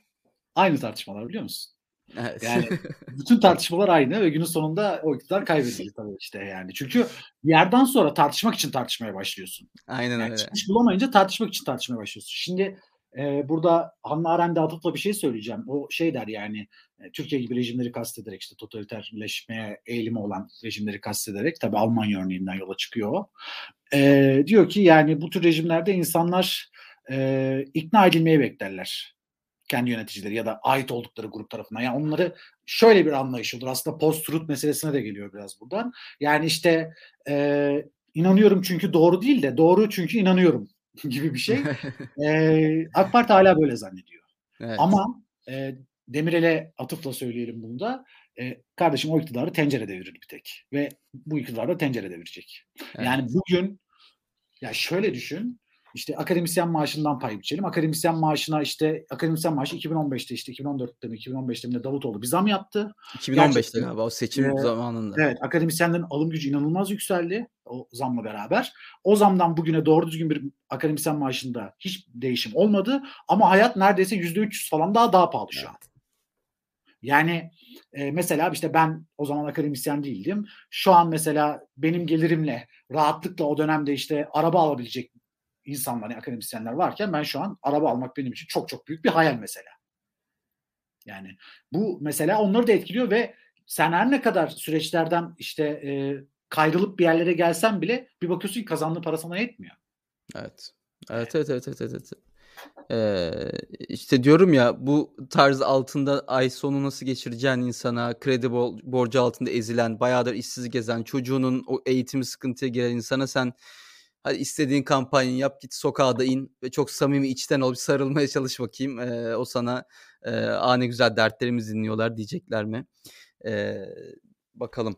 Aynı tartışmalar biliyor musun? Evet. Yani [LAUGHS] bütün tartışmalar aynı ve günün sonunda o iktidar kaybedilir tabii işte yani. Çünkü yerden sonra tartışmak için tartışmaya başlıyorsun. Aynen yani öyle. Çıkış bulamayınca tartışmak için tartışmaya başlıyorsun. Şimdi e, burada Hannah Arendt'e atıfla bir şey söyleyeceğim. O şey der yani e, Türkiye gibi rejimleri kastederek işte totaliterleşmeye eğilimi olan rejimleri kastederek tabii Almanya örneğinden yola çıkıyor o. E, diyor ki yani bu tür rejimlerde insanlar e, ikna edilmeyi beklerler kendi yöneticileri ya da ait oldukları grup tarafından. Yani onları şöyle bir anlayış olur. Aslında post-truth meselesine de geliyor biraz buradan. Yani işte e, inanıyorum çünkü doğru değil de doğru çünkü inanıyorum [LAUGHS] gibi bir şey. [LAUGHS] e, AK Parti hala böyle zannediyor. Evet. Ama e, Demirel'e atıfla söyleyelim bunu da. E, kardeşim o iktidarı tencere devirir bir tek. Ve bu iktidar da tencere devirecek. Evet. Yani bugün ya şöyle düşün işte akademisyen maaşından pay biçelim. Akademisyen maaşına işte akademisyen maaşı 2015'te işte 2014'te mi 2015'te mi Davutoğlu bir zam yaptı. 2015'te Gerçekten, galiba o seçim e, zamanında. Evet akademisyenlerin alım gücü inanılmaz yükseldi o zamla beraber. O zamdan bugüne doğru düzgün bir akademisyen maaşında hiç değişim olmadı ama hayat neredeyse %300 falan daha daha pahalı şu an. Yani e, mesela işte ben o zaman akademisyen değildim. Şu an mesela benim gelirimle rahatlıkla o dönemde işte araba alabilecek insanlar, yani akademisyenler varken ben şu an araba almak benim için çok çok büyük bir hayal mesela. Yani bu mesela onları da etkiliyor ve sen her ne kadar süreçlerden işte e, kayrılıp bir yerlere gelsen bile bir bakıyorsun ki kazandığı para sana yetmiyor. Evet. Evet evet evet evet evet. Ee, işte diyorum ya bu tarz altında ay sonu nasıl geçireceğin insana kredi borcu altında ezilen bayağıdır işsiz gezen çocuğunun o eğitimi sıkıntıya giren insana sen Hadi istediğin kampanyayı yap git sokağa da in ve çok samimi içten olup sarılmaya çalış bakayım. E, o sana e, aa ne güzel dertlerimizi dinliyorlar diyecekler mi? E, bakalım.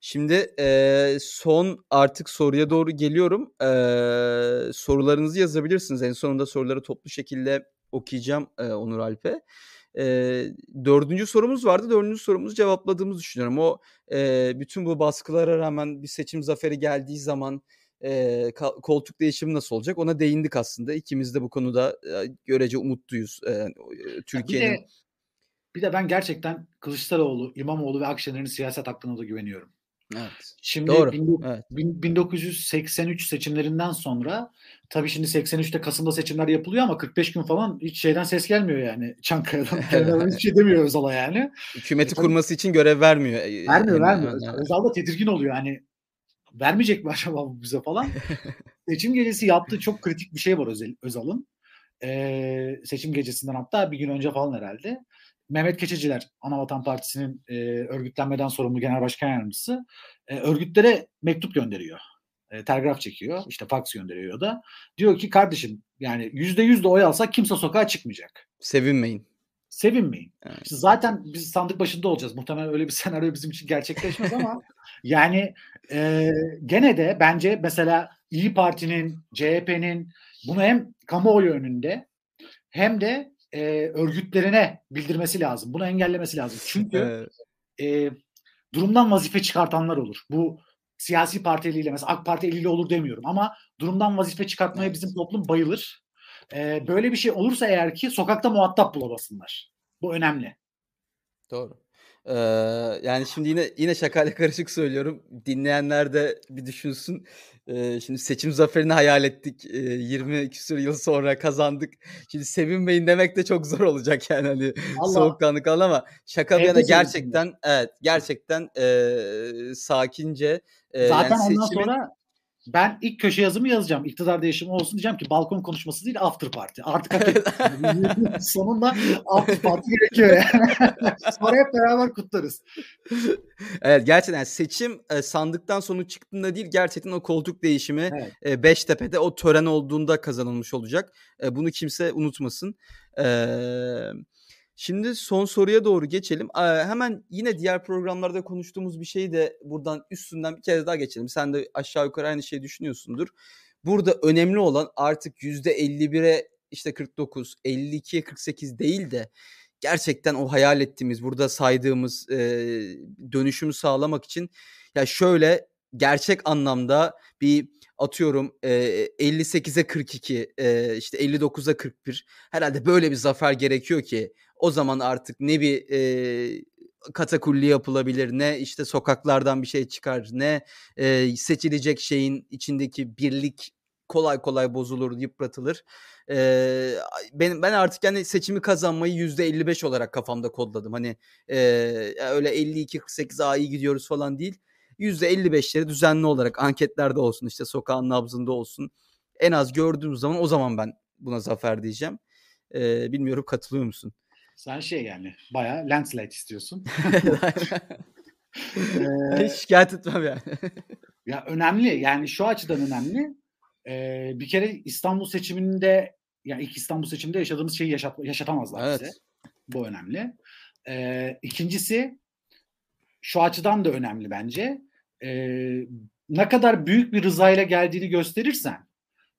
Şimdi e, son artık soruya doğru geliyorum. E, sorularınızı yazabilirsiniz. En sonunda soruları toplu şekilde okuyacağım e, Onur Alp'e. E, dördüncü sorumuz vardı. Dördüncü sorumuzu cevapladığımızı düşünüyorum. O e, bütün bu baskılara rağmen bir seçim zaferi geldiği zaman e, koltuk değişimi nasıl olacak ona değindik aslında. İkimiz de bu konuda e, görece umutluyuz. E, Türkiye'nin bir de, bir de ben gerçekten Kılıçdaroğlu, İmamoğlu ve Akşener'in siyaset hakkında da güveniyorum. Evet. Şimdi Doğru. Bin, evet. 1983 seçimlerinden sonra tabii şimdi 83'te Kasım'da seçimler yapılıyor ama 45 gün falan hiç şeyden ses gelmiyor yani. [LAUGHS] Çankaya'dan [LAUGHS] hiçbir şey demiyor Özal'a yani. Hükümeti e, kurması için görev vermiyor. Vermiyor, vermiyor. Özal da tedirgin oluyor. Hani vermeyecek mi [LAUGHS] acaba bu bize falan. [LAUGHS] seçim gecesi yaptığı çok kritik bir şey var Özel, Özal'ın. Ee, seçim gecesinden hatta bir gün önce falan herhalde. Mehmet Keçeciler, Anavatan Partisi'nin e, örgütlenmeden sorumlu genel başkan yardımcısı e, örgütlere mektup gönderiyor. E, telgraf çekiyor. işte fax gönderiyor da. Diyor ki kardeşim yani yüzde yüz de oy alsak kimse sokağa çıkmayacak. Sevinmeyin sevinmeyin. Evet. İşte zaten biz sandık başında olacağız. Muhtemelen öyle bir [LAUGHS] senaryo bizim için gerçekleşmez ama [LAUGHS] yani e, gene de bence mesela İyi Parti'nin, CHP'nin bunu hem kamuoyu önünde hem de e, örgütlerine bildirmesi lazım. Bunu engellemesi lazım. Çünkü evet. e, durumdan vazife çıkartanlar olur. Bu siyasi parti eliyle mesela AK Parti eliyle olur demiyorum ama durumdan vazife çıkartmaya bizim toplum bayılır. Ee, böyle bir şey olursa eğer ki sokakta muhatap bulamasınlar. Bu önemli. Doğru. Ee, yani şimdi yine yine şakayla [LAUGHS] karışık söylüyorum. Dinleyenler de bir düşünsün. Ee, şimdi seçim zaferini hayal ettik. Ee, 20 küsur yıl sonra kazandık. Şimdi sevinmeyin demek de çok zor olacak [LAUGHS] yani hani soğukkanlı kalan ama şaka bir yana gerçekten evet gerçekten e, sakince e, Zaten yani ondan seçimin... sonra ben ilk köşe yazımı yazacağım. İktidar değişimi olsun diyeceğim ki balkon konuşması değil after party. Artık [LAUGHS] Sonunda after party gerekiyor yani. [LAUGHS] Sonra hep beraber kutlarız. Evet gerçekten seçim e, sandıktan sonuç çıktığında değil gerçekten o koltuk değişimi evet. e, Beştepe'de o tören olduğunda kazanılmış olacak. E, bunu kimse unutmasın. Eee Şimdi son soruya doğru geçelim. Ee, hemen yine diğer programlarda konuştuğumuz bir şeyi de buradan üstünden bir kez daha geçelim. Sen de aşağı yukarı aynı şeyi düşünüyorsundur. Burada önemli olan artık %51'e işte 49, 52'ye 48 değil de gerçekten o hayal ettiğimiz, burada saydığımız e, dönüşümü sağlamak için ya şöyle gerçek anlamda bir atıyorum e, 58'e 42, e, işte 59'a 41 herhalde böyle bir zafer gerekiyor ki o zaman artık ne bir e, katakulli yapılabilir ne işte sokaklardan bir şey çıkar ne e, seçilecek şeyin içindeki birlik kolay kolay bozulur yıpratılır. E, ben, ben artık yani seçimi kazanmayı %55 olarak kafamda kodladım. Hani e, öyle 52-48 a iyi gidiyoruz falan değil. %55'leri düzenli olarak anketlerde olsun işte sokağın nabzında olsun. En az gördüğümüz zaman o zaman ben buna zafer diyeceğim. E, bilmiyorum katılıyor musun? Sen şey yani bayağı landslide istiyorsun. [LAUGHS] ee, [LAUGHS] Şikayet etmem yani. [LAUGHS] ya önemli yani şu açıdan önemli. Ee, bir kere İstanbul seçiminde yani ilk İstanbul seçiminde yaşadığımız şeyi yaşat, yaşatamazlar evet. bize. Bu önemli. Ee, ikincisi şu açıdan da önemli bence. Ee, ne kadar büyük bir rızayla geldiğini gösterirsen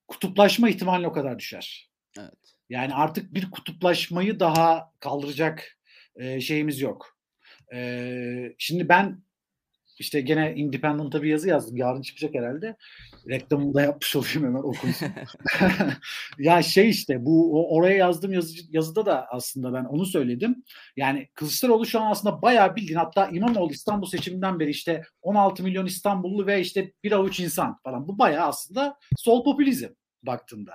kutuplaşma ihtimali o kadar düşer. Evet. Yani artık bir kutuplaşmayı daha kaldıracak e, şeyimiz yok. E, şimdi ben işte gene Independent'a bir yazı yazdım. Yarın çıkacak herhalde. Reklamını da yapmış olayım hemen okunsun. [LAUGHS] [LAUGHS] ya şey işte bu oraya yazdığım yazı, yazıda da aslında ben onu söyledim. Yani Kılıçdaroğlu şu an aslında bayağı bildiğin hatta İmamoğlu İstanbul seçiminden beri işte 16 milyon İstanbullu ve işte bir avuç insan falan. Bu bayağı aslında sol popülizm baktığında.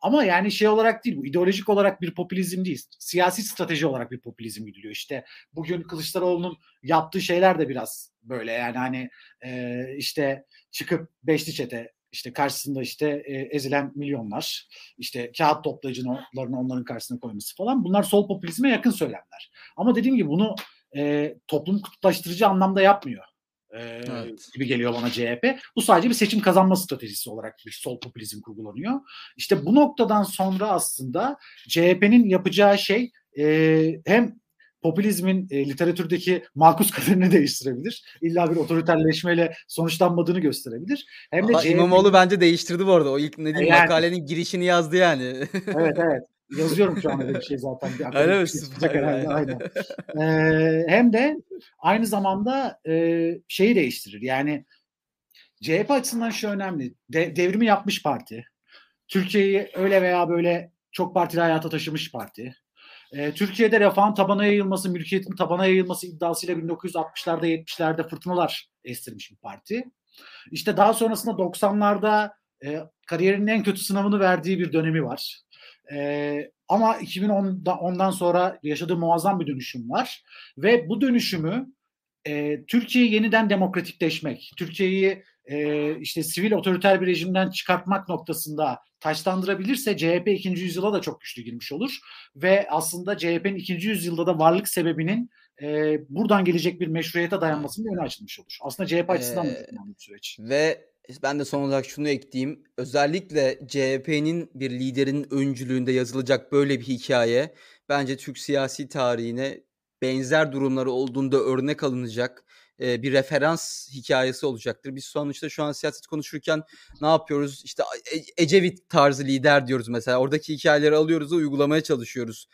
Ama yani şey olarak değil bu ideolojik olarak bir popülizm değil. Siyasi strateji olarak bir popülizm gidiliyor. İşte bugün Kılıçdaroğlu'nun yaptığı şeyler de biraz böyle yani hani e, işte çıkıp beşli çete işte karşısında işte e, ezilen milyonlar, işte kağıt toplayıcılarını onların karşısına koyması falan bunlar sol popülizme yakın söylemler. Ama dediğim gibi bunu e, toplum kutuplaştırıcı anlamda yapmıyor evet. gibi geliyor bana CHP. Bu sadece bir seçim kazanma stratejisi olarak bir sol popülizm kurgulanıyor. İşte bu noktadan sonra aslında CHP'nin yapacağı şey e, hem popülizmin e, literatürdeki makus kaderini değiştirebilir. İlla bir otoriterleşmeyle sonuçlanmadığını gösterebilir. Hem de CHP... İmamoğlu bence değiştirdi bu arada. O ilk ne diyeyim yani... makalenin girişini yazdı yani. evet evet. Yazıyorum şu an öyle bir şey zaten. Bir Öyle mi? Şey herhalde. Aynen. Ee, hem de aynı zamanda e, şeyi değiştirir. Yani CHP açısından şu önemli. De, devrimi yapmış parti. Türkiye'yi öyle veya böyle çok partili hayata taşımış parti. Ee, Türkiye'de refahın tabana yayılması, mülkiyetin tabana yayılması iddiasıyla 1960'larda 70'lerde fırtınalar estirmiş bir parti. İşte daha sonrasında 90'larda e, kariyerinin en kötü sınavını verdiği bir dönemi var. E, ama 2010'da ondan sonra yaşadığı muazzam bir dönüşüm var ve bu dönüşümü e, Türkiye yeniden demokratikleşmek, Türkiye'yi e, işte sivil otoriter bir rejimden çıkartmak noktasında taşlandırabilirse CHP ikinci yüzyıla da çok güçlü girmiş olur ve aslında CHP'nin ikinci yüzyılda da varlık sebebinin e, buradan gelecek bir meşruiyete dayanmasının önü açılmış olur. Aslında CHP açısından ee, bir süreç. Ve ben de son olarak şunu ekleyeyim. Özellikle CHP'nin bir liderin öncülüğünde yazılacak böyle bir hikaye bence Türk siyasi tarihine benzer durumları olduğunda örnek alınacak bir referans hikayesi olacaktır. Biz sonuçta şu an siyaset konuşurken ne yapıyoruz? İşte e, Ecevit tarzı lider diyoruz mesela. Oradaki hikayeleri alıyoruz uygulamaya çalışıyoruz.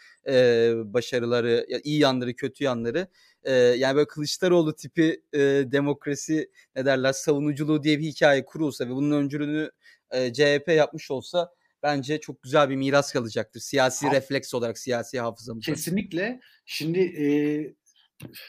başarıları, iyi yanları, kötü yanları e, yani böyle Kılıçdaroğlu tipi e, demokrasi ne derler savunuculuğu diye bir hikaye kurulsa ve bunun öncülüğünü e, CHP yapmış olsa bence çok güzel bir miras kalacaktır. Siyasi ha, refleks olarak siyasi hafızamızda. Kesinlikle. Şimdi e,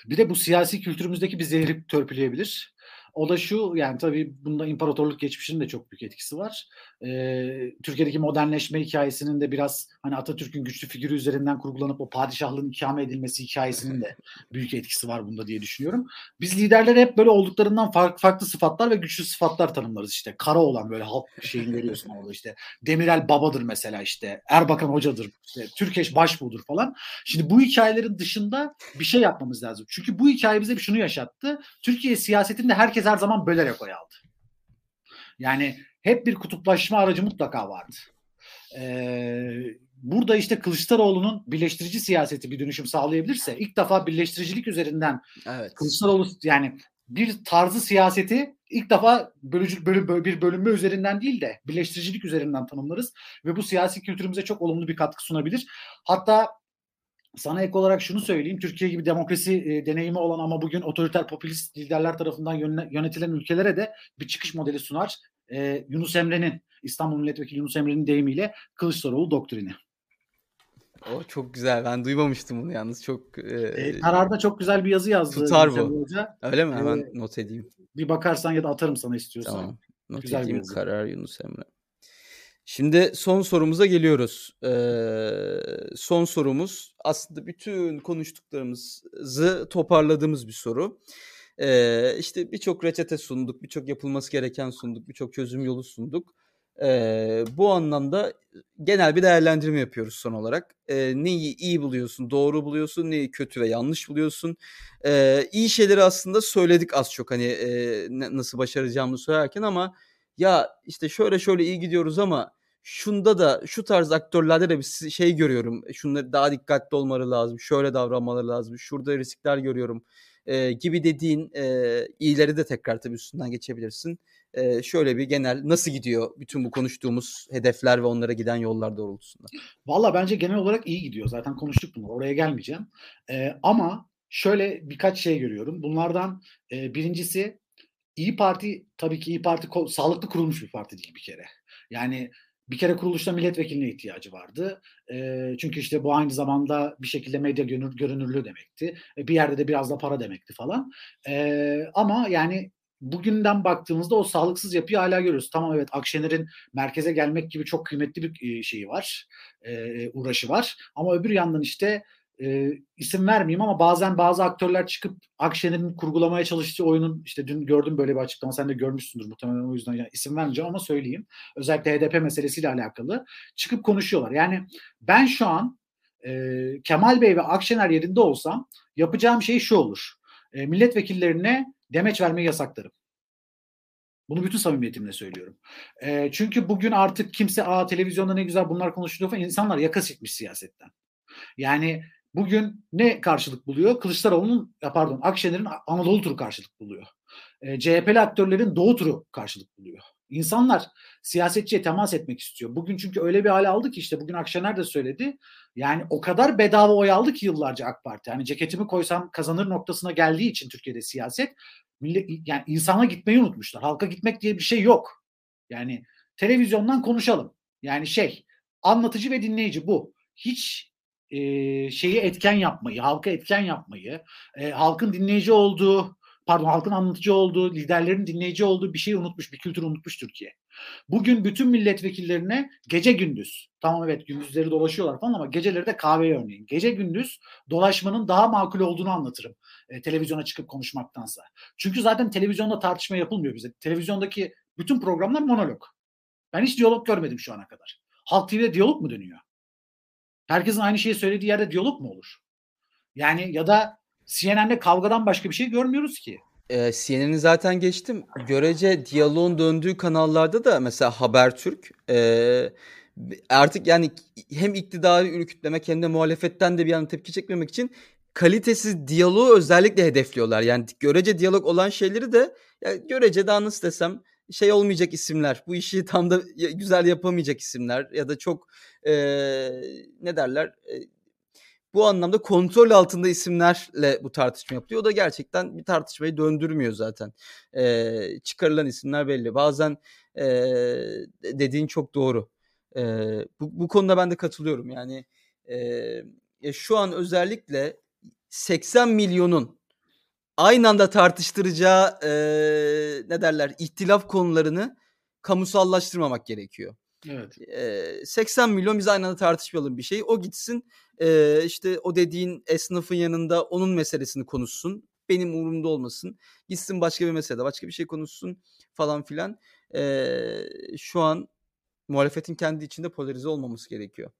bir de bu siyasi kültürümüzdeki bir zehri törpüleyebilir. O da şu yani tabii bunda imparatorluk geçmişinin de çok büyük etkisi var. Ee, Türkiye'deki modernleşme hikayesinin de biraz hani Atatürk'ün güçlü figürü üzerinden kurgulanıp o padişahlığın ikame edilmesi hikayesinin de büyük etkisi var bunda diye düşünüyorum. Biz liderler hep böyle olduklarından farklı, farklı sıfatlar ve güçlü sıfatlar tanımlarız işte. Kara olan böyle halk şeyini veriyorsun orada işte. Demirel babadır mesela işte. Erbakan hocadır. işte Türkeş başbuğdur falan. Şimdi bu hikayelerin dışında bir şey yapmamız lazım. Çünkü bu hikaye bize şunu yaşattı. Türkiye siyasetinde herkes her zaman bölerek oy aldı. Yani hep bir kutuplaşma aracı mutlaka vardı. Ee, burada işte Kılıçdaroğlu'nun birleştirici siyaseti bir dönüşüm sağlayabilirse ilk defa birleştiricilik üzerinden evet. Kılıçdaroğlu yani bir tarzı siyaseti ilk defa bölücü bölüm, bir bölünme üzerinden değil de birleştiricilik üzerinden tanımlarız ve bu siyasi kültürümüze çok olumlu bir katkı sunabilir. Hatta sana ek olarak şunu söyleyeyim. Türkiye gibi demokrasi e, deneyimi olan ama bugün otoriter popülist liderler tarafından yönetilen ülkelere de bir çıkış modeli sunar. E, Yunus Emre'nin, İstanbul Milletvekili Yunus Emre'nin deyimiyle Kılıçdaroğlu doktrini. O çok güzel. Ben duymamıştım bunu yalnız. Çok e, e, kararda çok güzel bir yazı yazdı. Tutar bu. Hoca. Öyle mi? Hemen e, not edeyim. Bir bakarsan ya da atarım sana istiyorsan. Tamam. Not güzel edeyim karar Yunus Emre. Şimdi son sorumuza geliyoruz. Ee, son sorumuz aslında bütün konuştuklarımızı toparladığımız bir soru. Ee, işte birçok reçete sunduk, birçok yapılması gereken sunduk, birçok çözüm yolu sunduk. Ee, bu anlamda genel bir değerlendirme yapıyoruz son olarak. Ee, neyi iyi buluyorsun, doğru buluyorsun, neyi kötü ve yanlış buluyorsun. Ee, iyi şeyleri aslında söyledik az çok hani e, nasıl başaracağımızı söylerken ama ya işte şöyle şöyle iyi gidiyoruz ama şunda da şu tarz aktörlerde de bir şey görüyorum. Şunları daha dikkatli olmaları lazım. Şöyle davranmaları lazım. Şurada riskler görüyorum. E, gibi dediğin e, iyileri de tekrar tabii üstünden geçebilirsin. E, şöyle bir genel nasıl gidiyor bütün bu konuştuğumuz hedefler ve onlara giden yollar doğrultusunda? Valla bence genel olarak iyi gidiyor. Zaten konuştuk bunu. Oraya gelmeyeceğim. E, ama şöyle birkaç şey görüyorum. Bunlardan e, birincisi İyi Parti tabii ki İyi Parti sağlıklı kurulmuş bir parti değil bir kere. Yani bir kere kuruluşta milletvekiline ihtiyacı vardı. E, çünkü işte bu aynı zamanda bir şekilde medya görünür, görünürlüğü demekti. E, bir yerde de biraz da para demekti falan. E, ama yani bugünden baktığımızda o sağlıksız yapıyı hala görüyoruz. Tamam evet Akşener'in merkeze gelmek gibi çok kıymetli bir şeyi var, e, uğraşı var. Ama öbür yandan işte e, isim vermeyeyim ama bazen bazı aktörler çıkıp Akşener'in kurgulamaya çalıştığı oyunun işte dün gördüm böyle bir açıklama sen de görmüşsündür muhtemelen o yüzden yani isim vermeyeceğim ama söyleyeyim. Özellikle HDP meselesiyle alakalı çıkıp konuşuyorlar. Yani ben şu an e, Kemal Bey ve Akşener yerinde olsam yapacağım şey şu olur. E, milletvekillerine demeç vermeyi yasaklarım. Bunu bütün samimiyetimle söylüyorum. E, çünkü bugün artık kimse aa televizyonda ne güzel bunlar konuşuluyor falan insanlar yaka sikmiş siyasetten. Yani bugün ne karşılık buluyor? Kılıçdaroğlu'nun pardon Akşener'in Anadolu turu karşılık buluyor. E, CHP'li aktörlerin Doğu turu karşılık buluyor. İnsanlar siyasetçiye temas etmek istiyor. Bugün çünkü öyle bir hale aldı ki işte bugün Akşener de söyledi. Yani o kadar bedava oy aldı ki yıllarca AK Parti. Yani ceketimi koysam kazanır noktasına geldiği için Türkiye'de siyaset millet yani insana gitmeyi unutmuşlar. Halka gitmek diye bir şey yok. Yani televizyondan konuşalım. Yani şey anlatıcı ve dinleyici bu. Hiç e, şeyi etken yapmayı, halka etken yapmayı, e, halkın dinleyici olduğu, pardon halkın anlatıcı olduğu, liderlerin dinleyici olduğu bir şeyi unutmuş, bir kültür unutmuş Türkiye. Bugün bütün milletvekillerine gece gündüz, tamam evet gündüzleri dolaşıyorlar falan ama geceleri de kahve örneğin. Gece gündüz dolaşmanın daha makul olduğunu anlatırım e, televizyona çıkıp konuşmaktansa. Çünkü zaten televizyonda tartışma yapılmıyor bize. Televizyondaki bütün programlar monolog. Ben hiç diyalog görmedim şu ana kadar. Halk TV'de diyalog mu dönüyor? Herkesin aynı şeyi söylediği yerde diyalog mu olur? Yani ya da CNN'de kavgadan başka bir şey görmüyoruz ki. Ee, CNN'i zaten geçtim. Görece diyaloğun döndüğü kanallarda da mesela Habertürk e, artık yani hem iktidarı ürkütlemek hem de muhalefetten de bir an tepki çekmemek için kalitesiz diyaloğu özellikle hedefliyorlar. Yani görece diyalog olan şeyleri de ya görece daha nasıl desem şey olmayacak isimler. Bu işi [LAUGHS] tam da güzel yapamayacak isimler ya da çok e, ne derler e, bu anlamda kontrol altında isimlerle bu tartışma yapılıyor. O da gerçekten bir tartışmayı döndürmüyor zaten. E, çıkarılan isimler belli. Bazen e, dediğin çok doğru. E, bu, bu konuda ben de katılıyorum. Yani e, şu an özellikle 80 milyonun aynı anda tartıştıracağı e, ne derler ihtilaf konularını kamusallaştırmamak gerekiyor. Evet. E, 80 milyon biz aynı anda tartışmayalım bir şey. O gitsin e, işte o dediğin esnafın yanında onun meselesini konuşsun. Benim umurumda olmasın. Gitsin başka bir mesele, başka bir şey konuşsun falan filan. E, şu an muhalefetin kendi içinde polarize olmaması gerekiyor.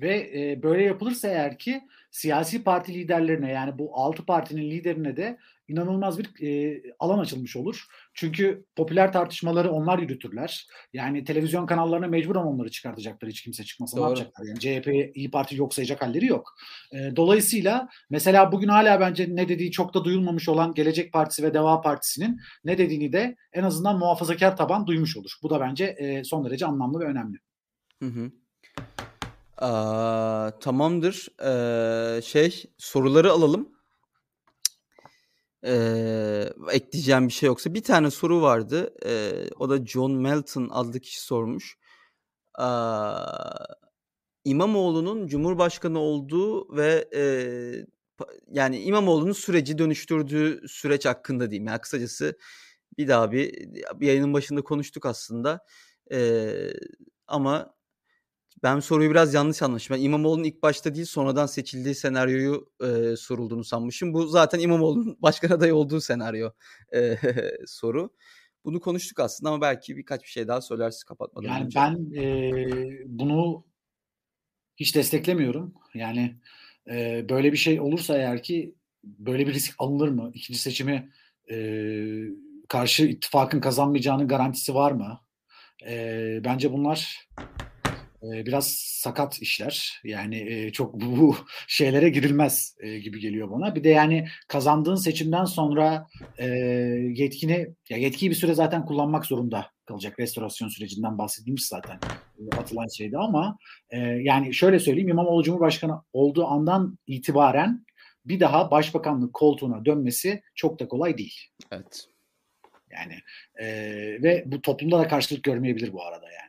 Ve e, böyle yapılırsa eğer ki siyasi parti liderlerine yani bu altı partinin liderine de inanılmaz bir e, alan açılmış olur. Çünkü popüler tartışmaları onlar yürütürler. Yani televizyon kanallarına mecburen onları çıkartacaklar hiç kimse çıkmasa Doğru. ne yapacaklar? Yani CHP iyi Parti yok sayacak halleri yok. E, dolayısıyla mesela bugün hala bence ne dediği çok da duyulmamış olan Gelecek Partisi ve Deva Partisi'nin ne dediğini de en azından muhafazakar taban duymuş olur. Bu da bence e, son derece anlamlı ve önemli. Hı hı. Aa, tamamdır. Ee, şey soruları alalım. Ee, ekleyeceğim bir şey yoksa bir tane soru vardı. Ee, o da John Melton adlı kişi sormuş. Aa, İmamoğlu'nun Cumhurbaşkanı olduğu ve e, yani İmamoğlu'nun süreci dönüştürdüğü süreç hakkında diyeyim. Yani kısacası bir daha bir, bir yayının başında konuştuk aslında. Ee, ama ben soruyu biraz yanlış anlamışım. Ben İmamoğlu'nun ilk başta değil sonradan seçildiği senaryoyu e, sorulduğunu sanmışım. Bu zaten İmamoğlu'nun [LAUGHS] başkan adayı olduğu senaryo e, [LAUGHS] soru. Bunu konuştuk aslında ama belki birkaç bir şey daha söylersiz kapatmadan yani önce. Ben e, bunu hiç desteklemiyorum. Yani e, böyle bir şey olursa eğer ki böyle bir risk alınır mı? İkinci seçimi e, karşı ittifakın kazanmayacağının garantisi var mı? E, bence bunlar biraz sakat işler. Yani çok bu şeylere girilmez gibi geliyor bana. Bir de yani kazandığın seçimden sonra yetkini ya yetkiyi bir süre zaten kullanmak zorunda kalacak. Restorasyon sürecinden bahsedilmiş zaten atılan şeydi ama yani şöyle söyleyeyim İmamoğlu Cumhurbaşkanı olduğu andan itibaren bir daha başbakanlık koltuğuna dönmesi çok da kolay değil. Evet. Yani e, ve bu toplumda da karşılık görmeyebilir bu arada yani.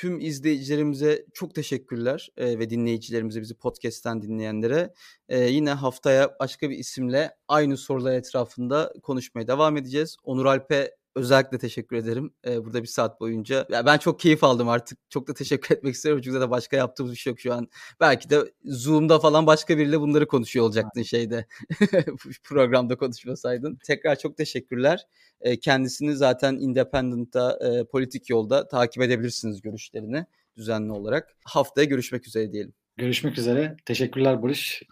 Tüm izleyicilerimize çok teşekkürler e, ve dinleyicilerimize bizi podcast'ten dinleyenlere. E, yine haftaya başka bir isimle aynı sorular etrafında konuşmaya devam edeceğiz. Onur Alp'e özellikle teşekkür ederim. Ee, burada bir saat boyunca. Ya ben çok keyif aldım artık. Çok da teşekkür [LAUGHS] etmek istiyorum. Çünkü de başka yaptığımız bir şey yok şu an. Belki de Zoom'da falan başka biriyle bunları konuşuyor olacaktın şeyde. [LAUGHS] programda konuşmasaydın. Tekrar çok teşekkürler. Ee, kendisini zaten Independent'ta, e, politik yolda takip edebilirsiniz görüşlerini düzenli olarak. Haftaya görüşmek üzere diyelim. Görüşmek üzere. Teşekkürler Barış.